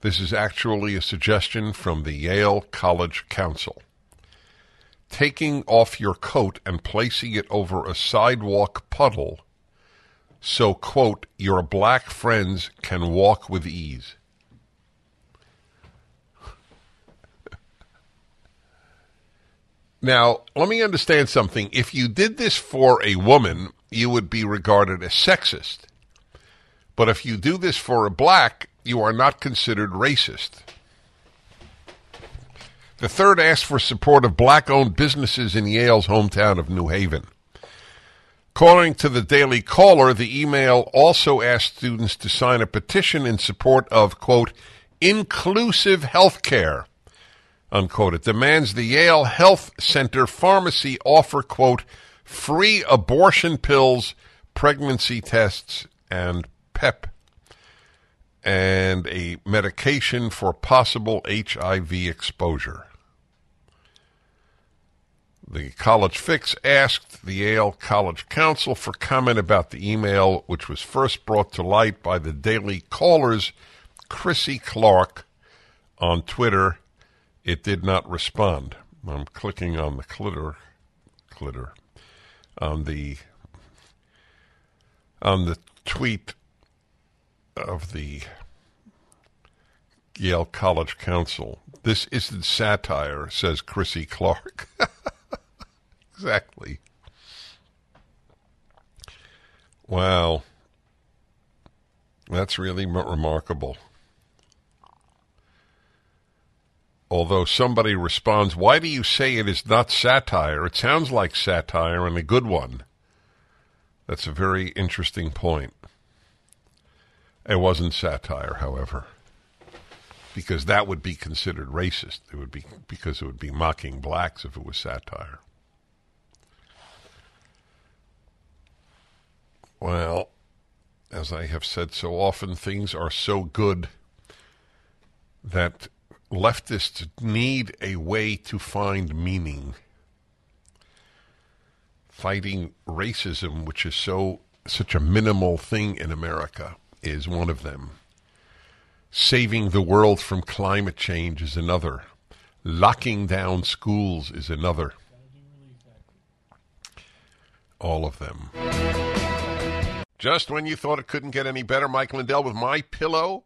This is actually a suggestion from the Yale College Council. Taking off your coat and placing it over a sidewalk puddle so, quote, your black friends can walk with ease. Now, let me understand something. If you did this for a woman, you would be regarded as sexist. But if you do this for a black, you are not considered racist. The third asked for support of black owned businesses in Yale's hometown of New Haven. According to the Daily Caller, the email also asked students to sign a petition in support of, quote, inclusive health care unquote. It demands the Yale Health Center pharmacy offer, quote, free abortion pills, pregnancy tests, and PEP, and a medication for possible HIV exposure. The College Fix asked the Yale College Council for comment about the email, which was first brought to light by the Daily Caller's Chrissy Clark on Twitter it did not respond. I'm clicking on the clitter, clitter, on the on the tweet of the Yale College Council. This isn't satire, says Chrissy Clark. exactly. Wow. That's really remarkable. Although somebody responds, Why do you say it is not satire? It sounds like satire and a good one. That's a very interesting point. It wasn't satire, however, because that would be considered racist. It would be because it would be mocking blacks if it was satire. Well, as I have said so often, things are so good that leftists need a way to find meaning. Fighting racism, which is so such a minimal thing in America, is one of them. Saving the world from climate change is another. Locking down schools is another. All of them. Just when you thought it couldn't get any better, Mike Lindell with My Pillow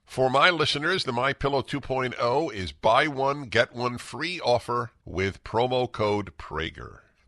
For my listeners, the My Pillow 2.0 is buy one get one free offer with promo code Prager.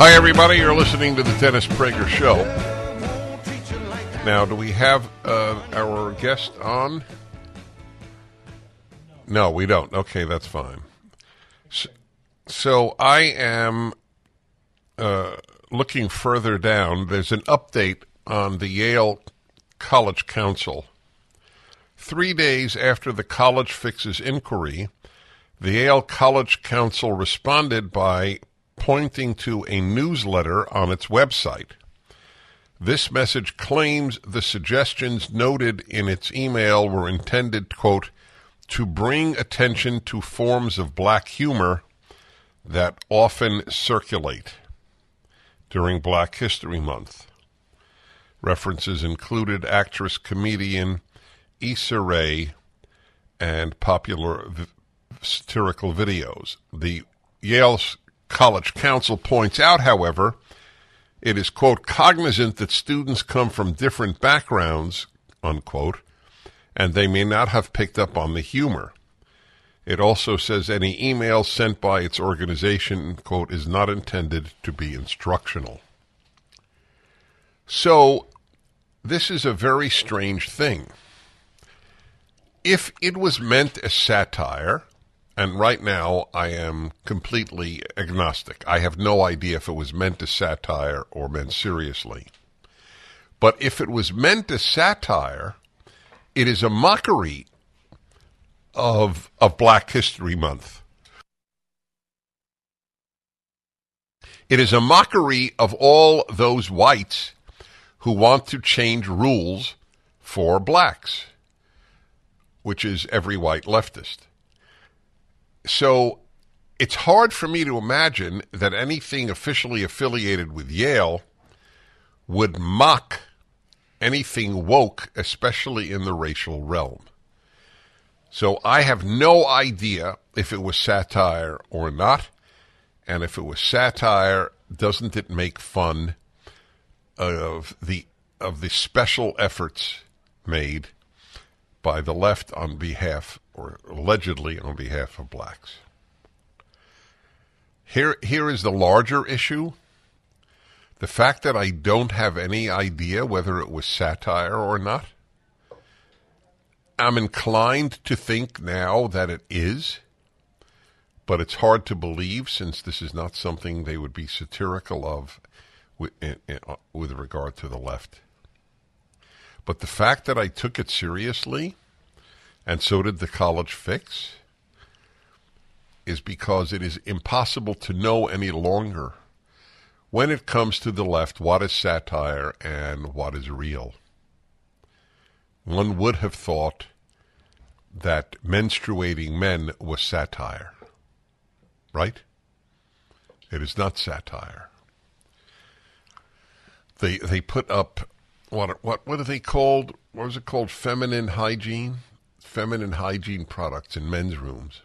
Hi, everybody. You're listening to the Dennis Prager Show. Now, do we have uh, our guest on? No, we don't. Okay, that's fine. So, so I am uh, looking further down. There's an update on the Yale College Council. Three days after the College Fixes inquiry, the Yale College Council responded by pointing to a newsletter on its website. This message claims the suggestions noted in its email were intended, quote, to bring attention to forms of black humor that often circulate during Black History Month. References included actress comedian Issa Rae and popular v- satirical videos. The Yale College Council points out, however, it is, quote, cognizant that students come from different backgrounds, unquote, and they may not have picked up on the humor. It also says any email sent by its organization, quote, is not intended to be instructional. So, this is a very strange thing. If it was meant as satire, and right now I am completely agnostic, I have no idea if it was meant as satire or meant seriously. But if it was meant as satire, it is a mockery of of Black History Month. It is a mockery of all those whites who want to change rules for blacks, which is every white leftist. So it's hard for me to imagine that anything officially affiliated with Yale would mock anything woke, especially in the racial realm. So I have no idea if it was satire or not. And if it was satire, doesn't it make fun of the of the special efforts made by the left on behalf or allegedly on behalf of blacks? Here here is the larger issue. The fact that I don't have any idea whether it was satire or not. I'm inclined to think now that it is, but it's hard to believe since this is not something they would be satirical of with, uh, with regard to the left. But the fact that I took it seriously, and so did the college fix, is because it is impossible to know any longer when it comes to the left what is satire and what is real. One would have thought that menstruating men was satire. Right? It is not satire. They they put up what what what are they called? What was it called? Feminine hygiene, feminine hygiene products in men's rooms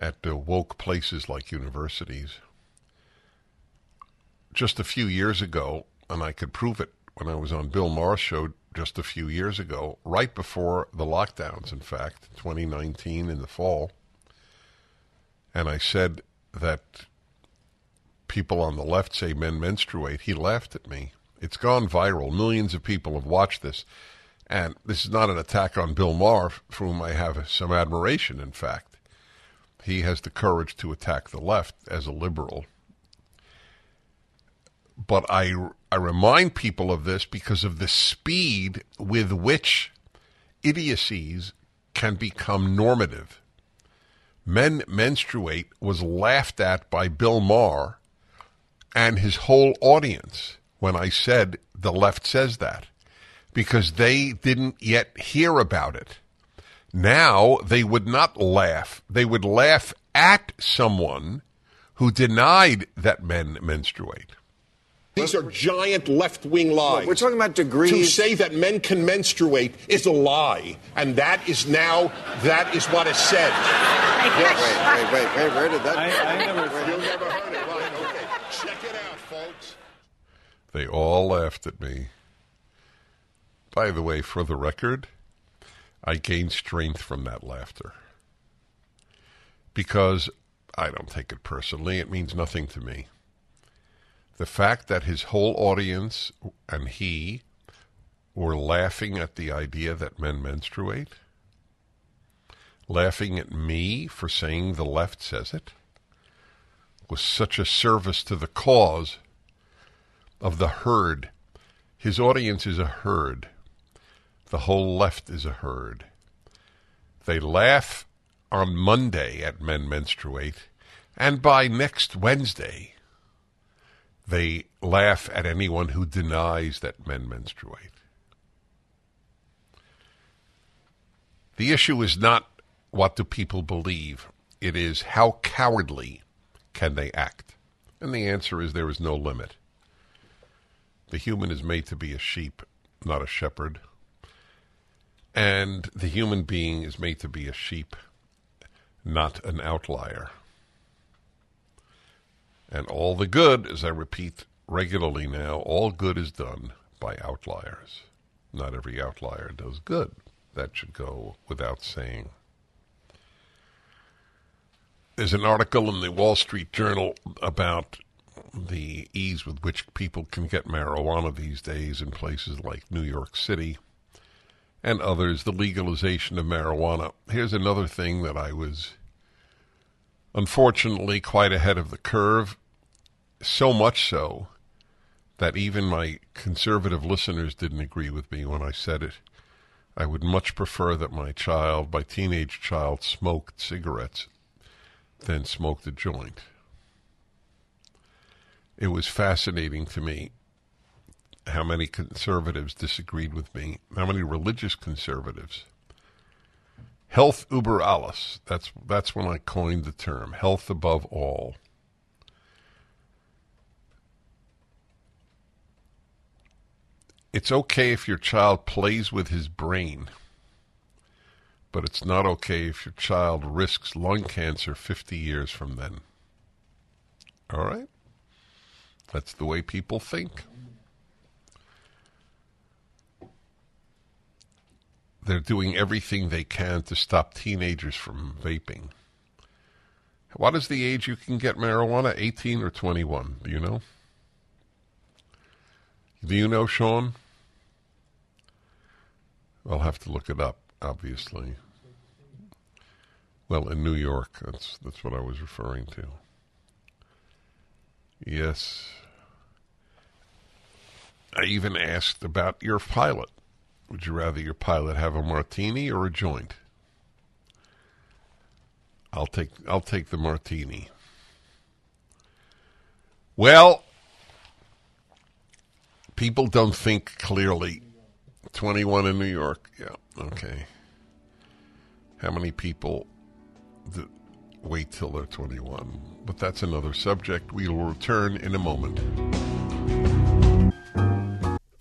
at uh, woke places like universities. Just a few years ago, and I could prove it when I was on Bill Maher's show just a few years ago, right before the lockdowns, in fact, 2019 in the fall. And I said that people on the left say men menstruate. He laughed at me. It's gone viral. Millions of people have watched this. And this is not an attack on Bill Maher, for whom I have some admiration, in fact. He has the courage to attack the left as a liberal but I, I remind people of this because of the speed with which idiocies can become normative. Men menstruate was laughed at by Bill Maher and his whole audience when I said the left says that because they didn't yet hear about it. Now they would not laugh. They would laugh at someone who denied that men menstruate. These are giant left wing lies. Look, we're talking about degrees. To say that men can menstruate is a lie. And that is now, that is what is said. Yes. Wait, wait, wait, wait. Where did that? I, I never. You never heard it, right? Okay. Check it out, folks. They all laughed at me. By the way, for the record, I gained strength from that laughter. Because I don't take it personally, it means nothing to me the fact that his whole audience and he were laughing at the idea that men menstruate, laughing at me for saying the left says it, was such a service to the cause of the herd. His audience is a herd. The whole left is a herd. They laugh on Monday at men menstruate, and by next Wednesday, they laugh at anyone who denies that men menstruate. The issue is not what do people believe, it is how cowardly can they act. And the answer is there is no limit. The human is made to be a sheep, not a shepherd. And the human being is made to be a sheep, not an outlier. And all the good, as I repeat regularly now, all good is done by outliers. Not every outlier does good. That should go without saying. There's an article in the Wall Street Journal about the ease with which people can get marijuana these days in places like New York City and others, the legalization of marijuana. Here's another thing that I was unfortunately quite ahead of the curve, so much so that even my conservative listeners didn't agree with me when I said it. I would much prefer that my child, my teenage child, smoked cigarettes than smoked a joint. It was fascinating to me how many conservatives disagreed with me, how many religious conservatives. Health über alles. That's that's when I coined the term. Health above all. It's okay if your child plays with his brain, but it's not okay if your child risks lung cancer 50 years from then. All right? That's the way people think. They're doing everything they can to stop teenagers from vaping. What is the age you can get marijuana? 18 or 21? Do you know? Do you know, Sean? I'll have to look it up, obviously. Well, in New York, that's that's what I was referring to. Yes. I even asked about your pilot. Would you rather your pilot have a martini or a joint? I'll take I'll take the martini. Well, people don't think clearly 21 in New York. Yeah, okay. How many people wait till they're 21? But that's another subject. We will return in a moment.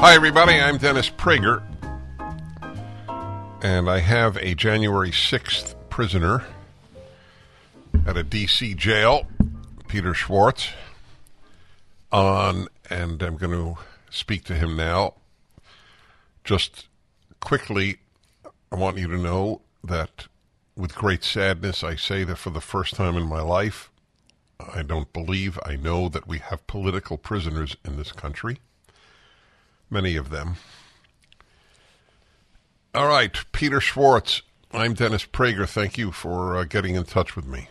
Hi, everybody. I'm Dennis Prager, and I have a January 6th prisoner at a D.C. jail, Peter Schwartz, on, and I'm going to speak to him now. Just quickly, I want you to know that with great sadness, I say that for the first time in my life, I don't believe, I know that we have political prisoners in this country. Many of them. All right, Peter Schwartz. I'm Dennis Prager. Thank you for uh, getting in touch with me.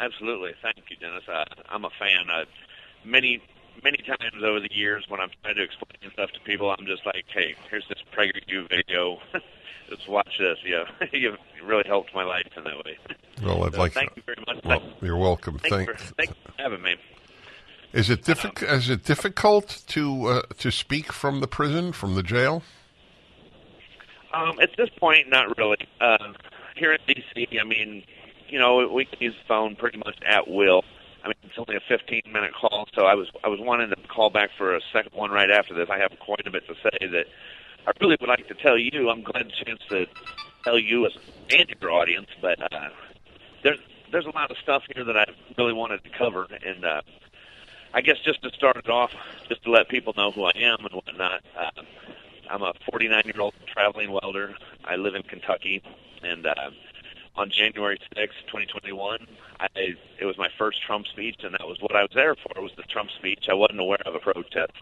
Absolutely. Thank you, Dennis. I, I'm a fan. Uh, many, many times over the years when I'm trying to explain stuff to people, I'm just like, hey, here's this PragerU video. just watch this. Yeah, you've really helped my life in that way. Well, I'd So like thank you very much. Well, you're welcome. Thank, you for, for having me. Is it difficult? Is it difficult to uh, to speak from the prison, from the jail? Um, at this point, not really. Uh, here in DC, I mean, you know, we can use the phone pretty much at will. I mean, it's only a 15 minute call, so I was I was wanting to call back for a second one right after this. I have quite a bit to say that I really would like to tell you. I'm glad the chance to tell you as and your audience, but uh, there's there's a lot of stuff here that I really wanted to cover, and uh, I guess just to start it off, just to let people know who I am and whatnot. Uh, I'm a 49 year old traveling welder. I live in Kentucky, and uh, on January 6, 2021, I, it was my first Trump speech, and that was what I was there for. It Was the Trump speech? I wasn't aware of a protest.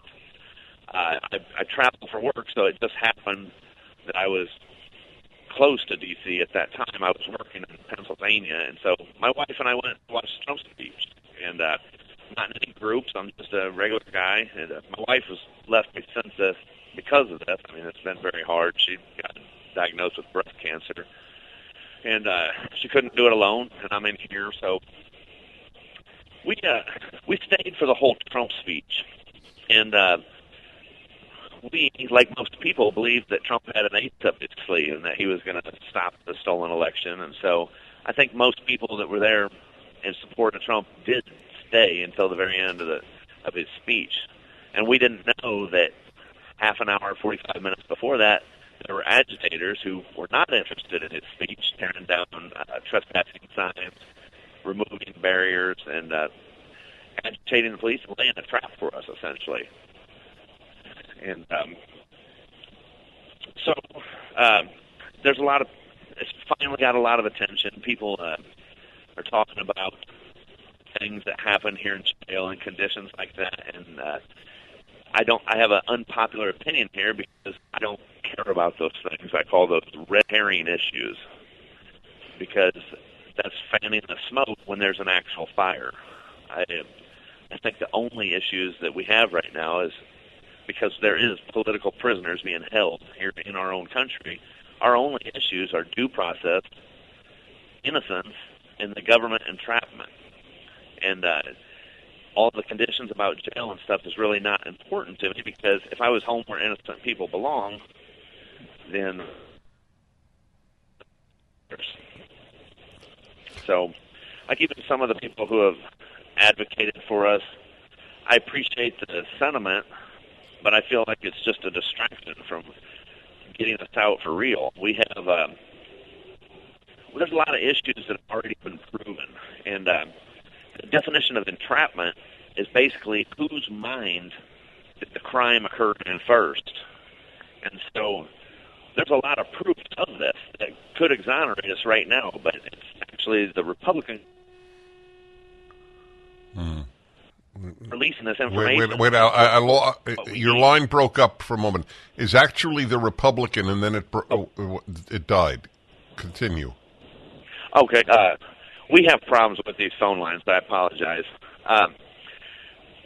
Uh, I, I travel for work, so it just happened that I was close to D.C. at that time. I was working in Pennsylvania, and so my wife and I went to watch Trump's speech, and uh, not in any groups. I'm just a regular guy, and uh, my wife has left me since this because of this. I mean, it's been very hard. She got diagnosed with breast cancer, and uh, she couldn't do it alone. And I'm in here, so we uh, we stayed for the whole Trump speech, and uh, we, like most people, believed that Trump had an ace up his sleeve and that he was going to stop the stolen election. And so, I think most people that were there in support of Trump did stay until the very end of the of his speech. And we didn't know that half an hour, 45 minutes before that, there were agitators who were not interested in his speech, tearing down uh, trespassing signs, removing barriers, and uh, agitating the police and laying a trap for us, essentially. And um, so uh, there's a lot of, it's finally got a lot of attention. People uh, are talking about things that happen here in jail and conditions like that, and uh, I don't. I have an unpopular opinion here because I don't care about those things. I call those red herring issues because that's fanning the smoke when there's an actual fire. I, I think the only issues that we have right now is because there is political prisoners being held here in our own country. Our only issues are due process, innocence, and the government entrapment. And uh, all the conditions about jail and stuff is really not important to me because if I was home where innocent people belong, then so like even some of the people who have advocated for us, I appreciate the sentiment, but I feel like it's just a distraction from getting us out for real. We have um, there's a lot of issues that have already been proven, and um, the definition of entrapment is basically whose mind did the crime occur in first. And so there's a lot of proof of this that could exonerate us right now, but it's actually the Republican hmm. Releasing this information. wait, wait! I, I, I, lo- your line broke up for a moment. Is actually the Republican, and then it bro- oh, it died. Continue. Okay, uh, we have problems with these phone lines. I apologize. Um,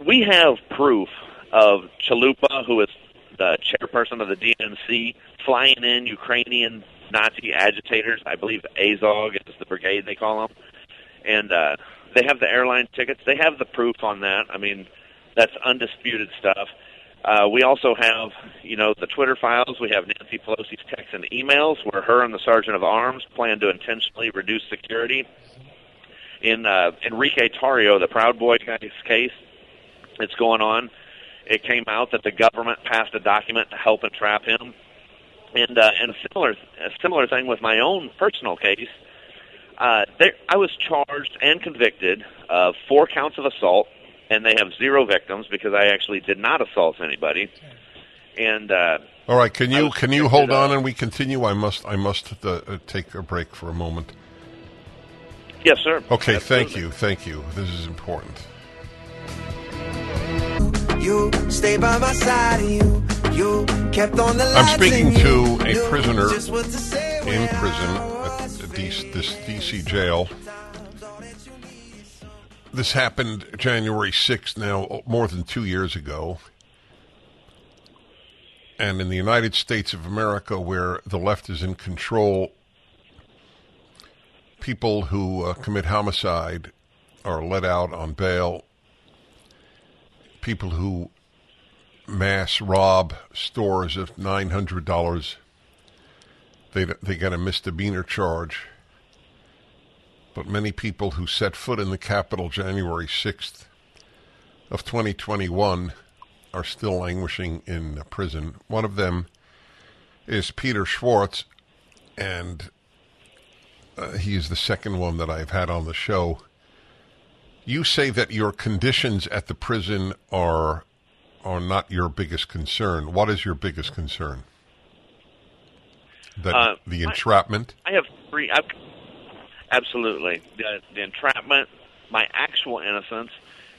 we have proof of Chalupa, who is the chairperson of the DNC, flying in Ukrainian Nazi agitators. I believe Azov is the brigade they call them, and uh, they have the airline tickets. They have the proof on that. I mean, that's undisputed stuff. Uh, we also have, you know, the Twitter files. We have Nancy Pelosi's texts and emails where her and the sergeant of arms plan to intentionally reduce security. In uh, Enrique Tarrio, the Proud Boy guy's case, it's going on. It came out that the government passed a document to help entrap him, and uh, and a similar a similar thing with my own personal case. Uh, there, I was charged and convicted of four counts of assault, and they have zero victims because I actually did not assault anybody. And uh, all right, can you can you hold on and we continue? I must I must uh, uh, take a break for a moment. Yes, sir. Okay, Absolutely. thank you, thank you. This is important. You stay by my side, you you kept on the I'm speaking to a prisoner to say when in I prison this DC jail. This happened January 6th, now more than two years ago. And in the United States of America, where the left is in control, people who uh, commit homicide are let out on bail people who mass rob stores of nine hundred dollars, they they get a misdemeanor charge. But many people who set foot in the Capitol January sixth of 2021 are still languishing in prison. One of them is Peter Schwartz, and uh, he is the second one that I've had on the show. You say that your conditions at the prison are are not your biggest concern. What is your biggest concern? That Uh, the I- entrapment. I have three. I've, absolutely, the, the entrapment, my actual innocence,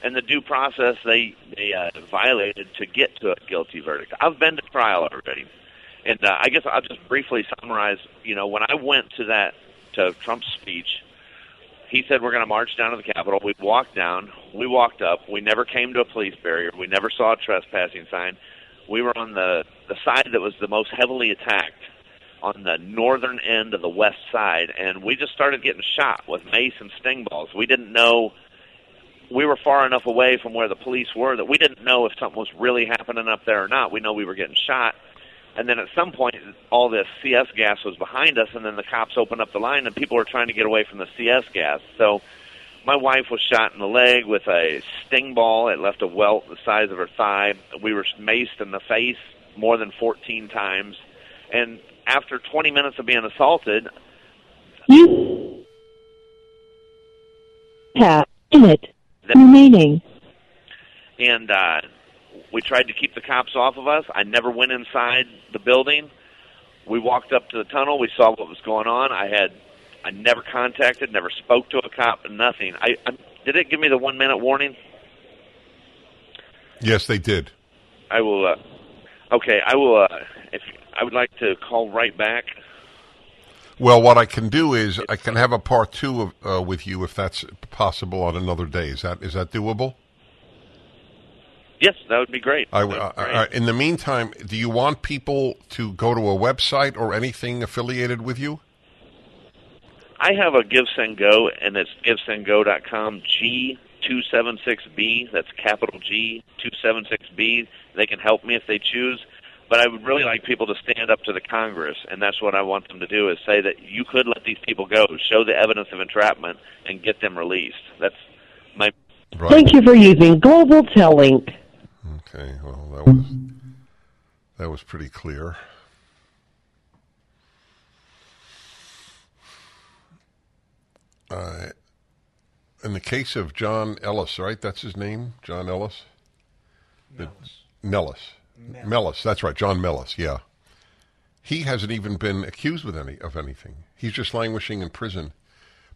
and the due process they they uh, violated to get to a guilty verdict. I've been to trial already, and uh, I guess I'll just briefly summarize. You know, when I went to that to Trump's speech, he said we're going to march down to the Capitol. We walked down. We walked up. We never came to a police barrier. We never saw a trespassing sign. We were on the the side that was the most heavily attacked on the northern end of the west side, and we just started getting shot with mace and sting balls. We didn't know we were far enough away from where the police were that we didn't know if something was really happening up there or not. We know we were getting shot. And then at some point, all this CS gas was behind us, and then the cops opened up the line, and people were trying to get away from the CS gas. So my wife was shot in the leg with a sting ball. It left a welt the size of her thigh. We were maced in the face more than 14 times. And after 20 minutes of being assaulted, You have it minute remaining. and uh, we tried to keep the cops off of us. I never went inside the building. We walked up to the tunnel. We saw what was going on. I had, I never contacted, never spoke to a cop, nothing. I, I did it give me the one minute warning? Yes, they did. I will. Uh, okay, I will. Uh, if I would like to call right back. Well, what I can do is I can have a part two of, uh, with you if that's possible on another day. Is that is that doable? Yes, that would be great. I, would be great. I- in the meantime, do you want people to go to a website or anything affiliated with you? I have a Give Send Go, and it's givesendgo.com. G two seven six B. That's capital G two seven six B. They can help me if they choose, but I would really like people to stand up to the Congress, and that's what I want them to do: is say that you could let these people go, show the evidence of entrapment, and get them released. That's my. Thank you for using Global Tel Link. Okay, well that was that was pretty clear. Uh, in the case of John Ellis, right? That's his name, John Ellis. The- Nellis. Mellis. That's right, John Mellis. Yeah, he hasn't even been accused with any of anything. He's just languishing in prison.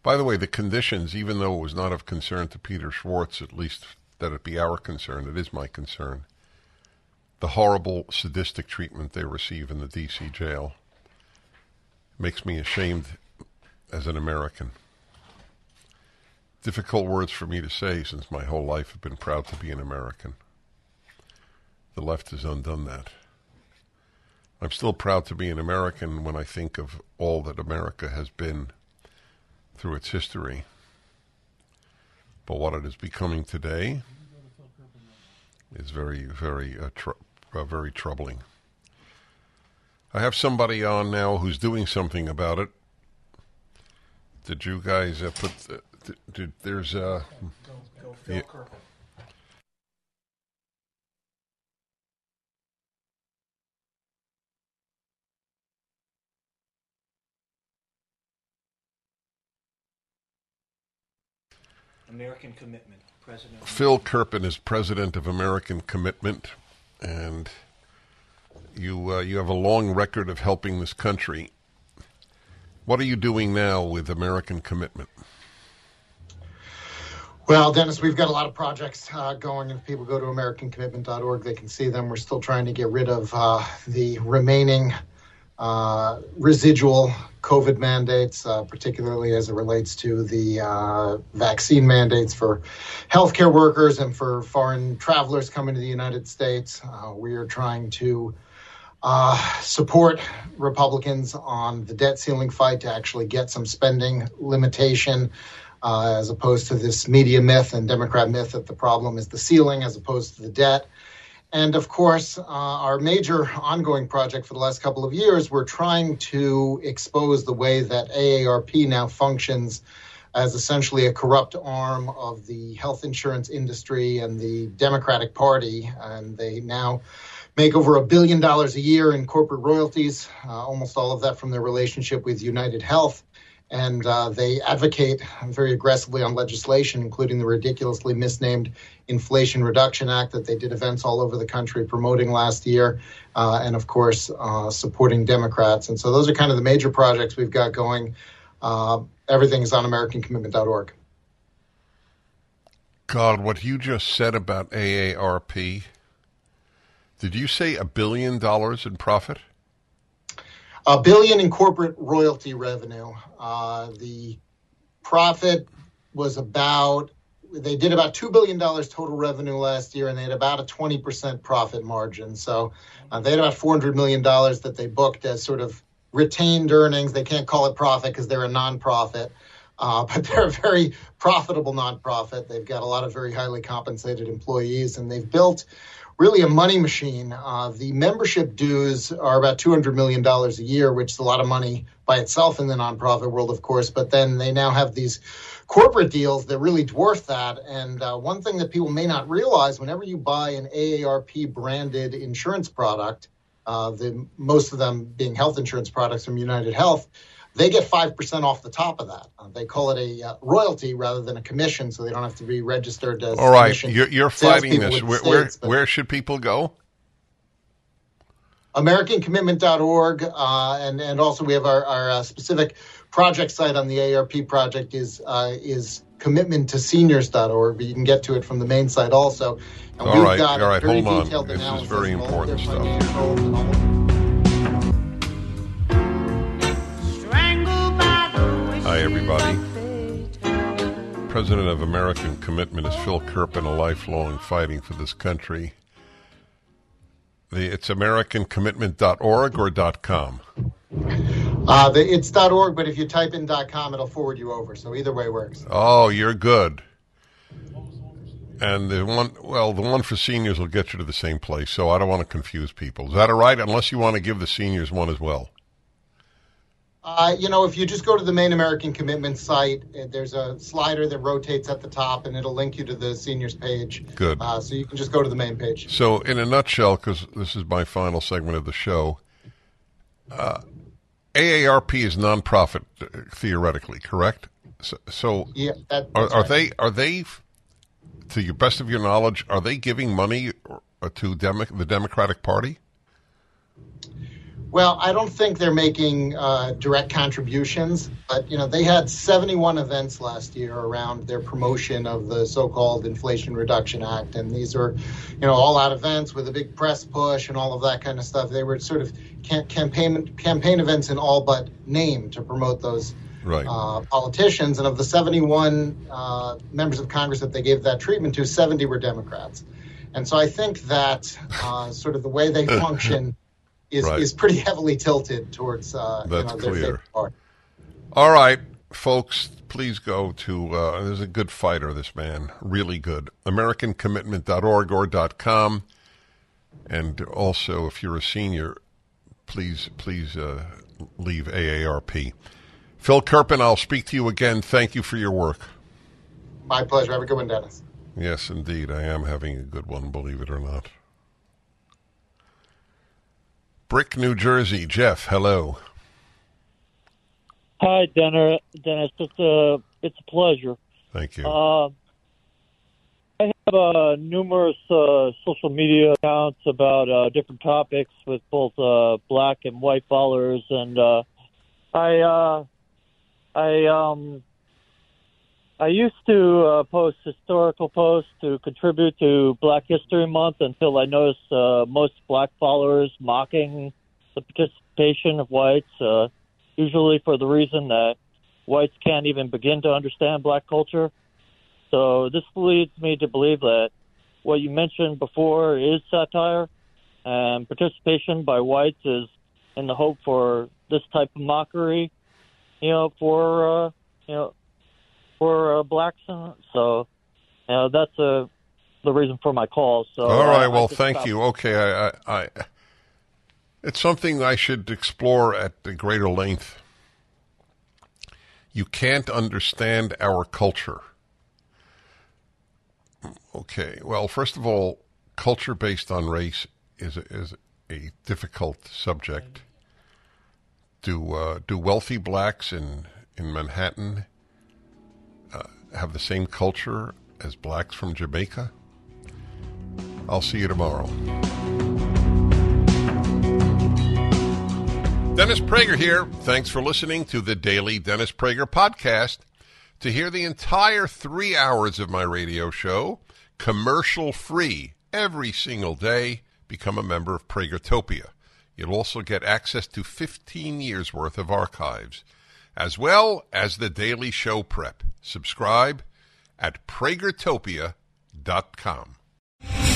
By the way, the conditions, even though it was not of concern to Peter Schwartz, at least that it be our concern, it is my concern. The horrible sadistic treatment they receive in the D.C. jail makes me ashamed as an American. Difficult words for me to say since my whole life I've been proud to be an American. The left has undone that. I'm still proud to be an American when I think of all that America has been through its history. But what it is becoming today is very, very, uh, tr- uh, very troubling. I have somebody on now who's doing something about it. Did you guys uh, put? The, did, did, there's uh, Go Phil yeah. Kirkland. American Commitment, President. Phil Kerpen is president of American Commitment, and you uh, you have a long record of helping this country. What are you doing now with American Commitment? Well, Dennis, we've got a lot of projects uh, going. If people go to AmericanCommitment.org, they can see them. We're still trying to get rid of uh, the remaining uh, residual COVID mandates, uh, particularly as it relates to the uh, vaccine mandates for healthcare workers and for foreign travelers coming to the United States. Uh, we are trying to uh, support Republicans on the debt ceiling fight to actually get some spending limitation uh, as opposed to this media myth and Democrat myth that the problem is the ceiling as opposed to the debt. And of course, uh, our major ongoing project for the last couple of years, we're trying to expose the way that AARP now functions as essentially a corrupt arm of the health insurance industry and the Democratic Party. And they now make over a billion dollars a year in corporate royalties, uh, almost all of that from their relationship with United Health. And uh, they advocate very aggressively on legislation, including the ridiculously misnamed Inflation Reduction Act that they did events all over the country promoting last year, uh, and of course, uh, supporting Democrats. And so those are kind of the major projects we've got going. Uh, everything is on AmericanCommitment.org. God, what you just said about AARP. Did you say a billion dollars in profit? A billion in corporate royalty revenue. Uh, the profit was about, they did about $2 billion total revenue last year, and they had about a 20% profit margin. So uh, they had about $400 million that they booked as sort of retained earnings. They can't call it profit because they're a nonprofit. Uh, but they're a very profitable nonprofit. They've got a lot of very highly compensated employees, and they've built really a money machine. Uh, the membership dues are about $200 million a year, which is a lot of money by itself in the nonprofit world, of course. But then they now have these corporate deals that really dwarf that. And uh, one thing that people may not realize whenever you buy an AARP branded insurance product, uh, the most of them being health insurance products from United Health, they get 5% off the top of that. Uh, they call it a uh, royalty rather than a commission, so they don't have to be registered as. All right, you're, you're fighting this. Where, states, where, where, should people go? AmericanCommitment.org, uh, and and also we have our, our uh, specific project site on the ARP project is uh, is commitment to seniors.org, but you can get to it from the main site also. And all right, all right, hold on. This is very important stuff. Everybody. President of American Commitment is Phil Kerpen, a lifelong fighting for this country. The, it's AmericanCommitment.org or .com? Uh, the, it's .org, but if you type in .com, it'll forward you over. So either way works. Oh, you're good. And the one, well, the one for seniors will get you to the same place. So I don't want to confuse people. Is that all right? Unless you want to give the seniors one as well. Uh, you know, if you just go to the main American Commitment site, uh, there's a slider that rotates at the top, and it'll link you to the seniors page. Good. Uh, so you can just go to the main page. So, in a nutshell, because this is my final segment of the show, uh, AARP is nonprofit uh, theoretically, correct? So, so yeah, that, are, are right. they are they, to your best of your knowledge, are they giving money to Demo- the Democratic Party? Well, I don't think they're making uh, direct contributions, but you know they had 71 events last year around their promotion of the so-called Inflation Reduction Act, and these are, you know, all-out events with a big press push and all of that kind of stuff. They were sort of campaign campaign events in all but name to promote those right. uh, politicians. And of the 71 uh, members of Congress that they gave that treatment to, 70 were Democrats. And so I think that uh, sort of the way they function is, right. is pretty heavily tilted towards uh, That's you know, clear. All right, folks, please go to, uh, there's a good fighter, this man, really good. AmericanCommitment.org or .com. And also, if you're a senior, please, please uh, leave AARP. Phil Kerpen, I'll speak to you again. Thank you for your work. My pleasure. Have a good one, Dennis. Yes, indeed. I am having a good one, believe it or not. Brick, New Jersey. Jeff, hello. Hi, Dennis. Dennis, it's a it's a pleasure. Thank you. Uh, I have uh, numerous uh, social media accounts about uh, different topics with both uh, black and white followers, and uh, I I um I used to uh, post historical posts to contribute to Black History Month until I noticed uh, most black followers mocking the participation of whites, uh, usually for the reason that whites can't even begin to understand black culture. So this leads me to believe that what you mentioned before is satire, and participation by whites is in the hope for this type of mockery, you know, for uh, you know for uh, blacks, and so uh, that's uh, the reason for my call. So All right. uh, Well, thank stopped- you. Okay. I, I, I, it's something I should explore at a greater length. You can't understand our culture. Okay. Well, first of all, culture based on race is a, is a difficult subject. Do uh, do wealthy blacks in in Manhattan uh, have the same culture as blacks from Jamaica? I'll see you tomorrow. Dennis Prager here. Thanks for listening to the daily Dennis Prager podcast. To hear the entire three hours of my radio show, commercial free, every single day, become a member of Pragertopia. You'll also get access to 15 years worth of archives, as well as the daily show prep. Subscribe at pragertopia.com.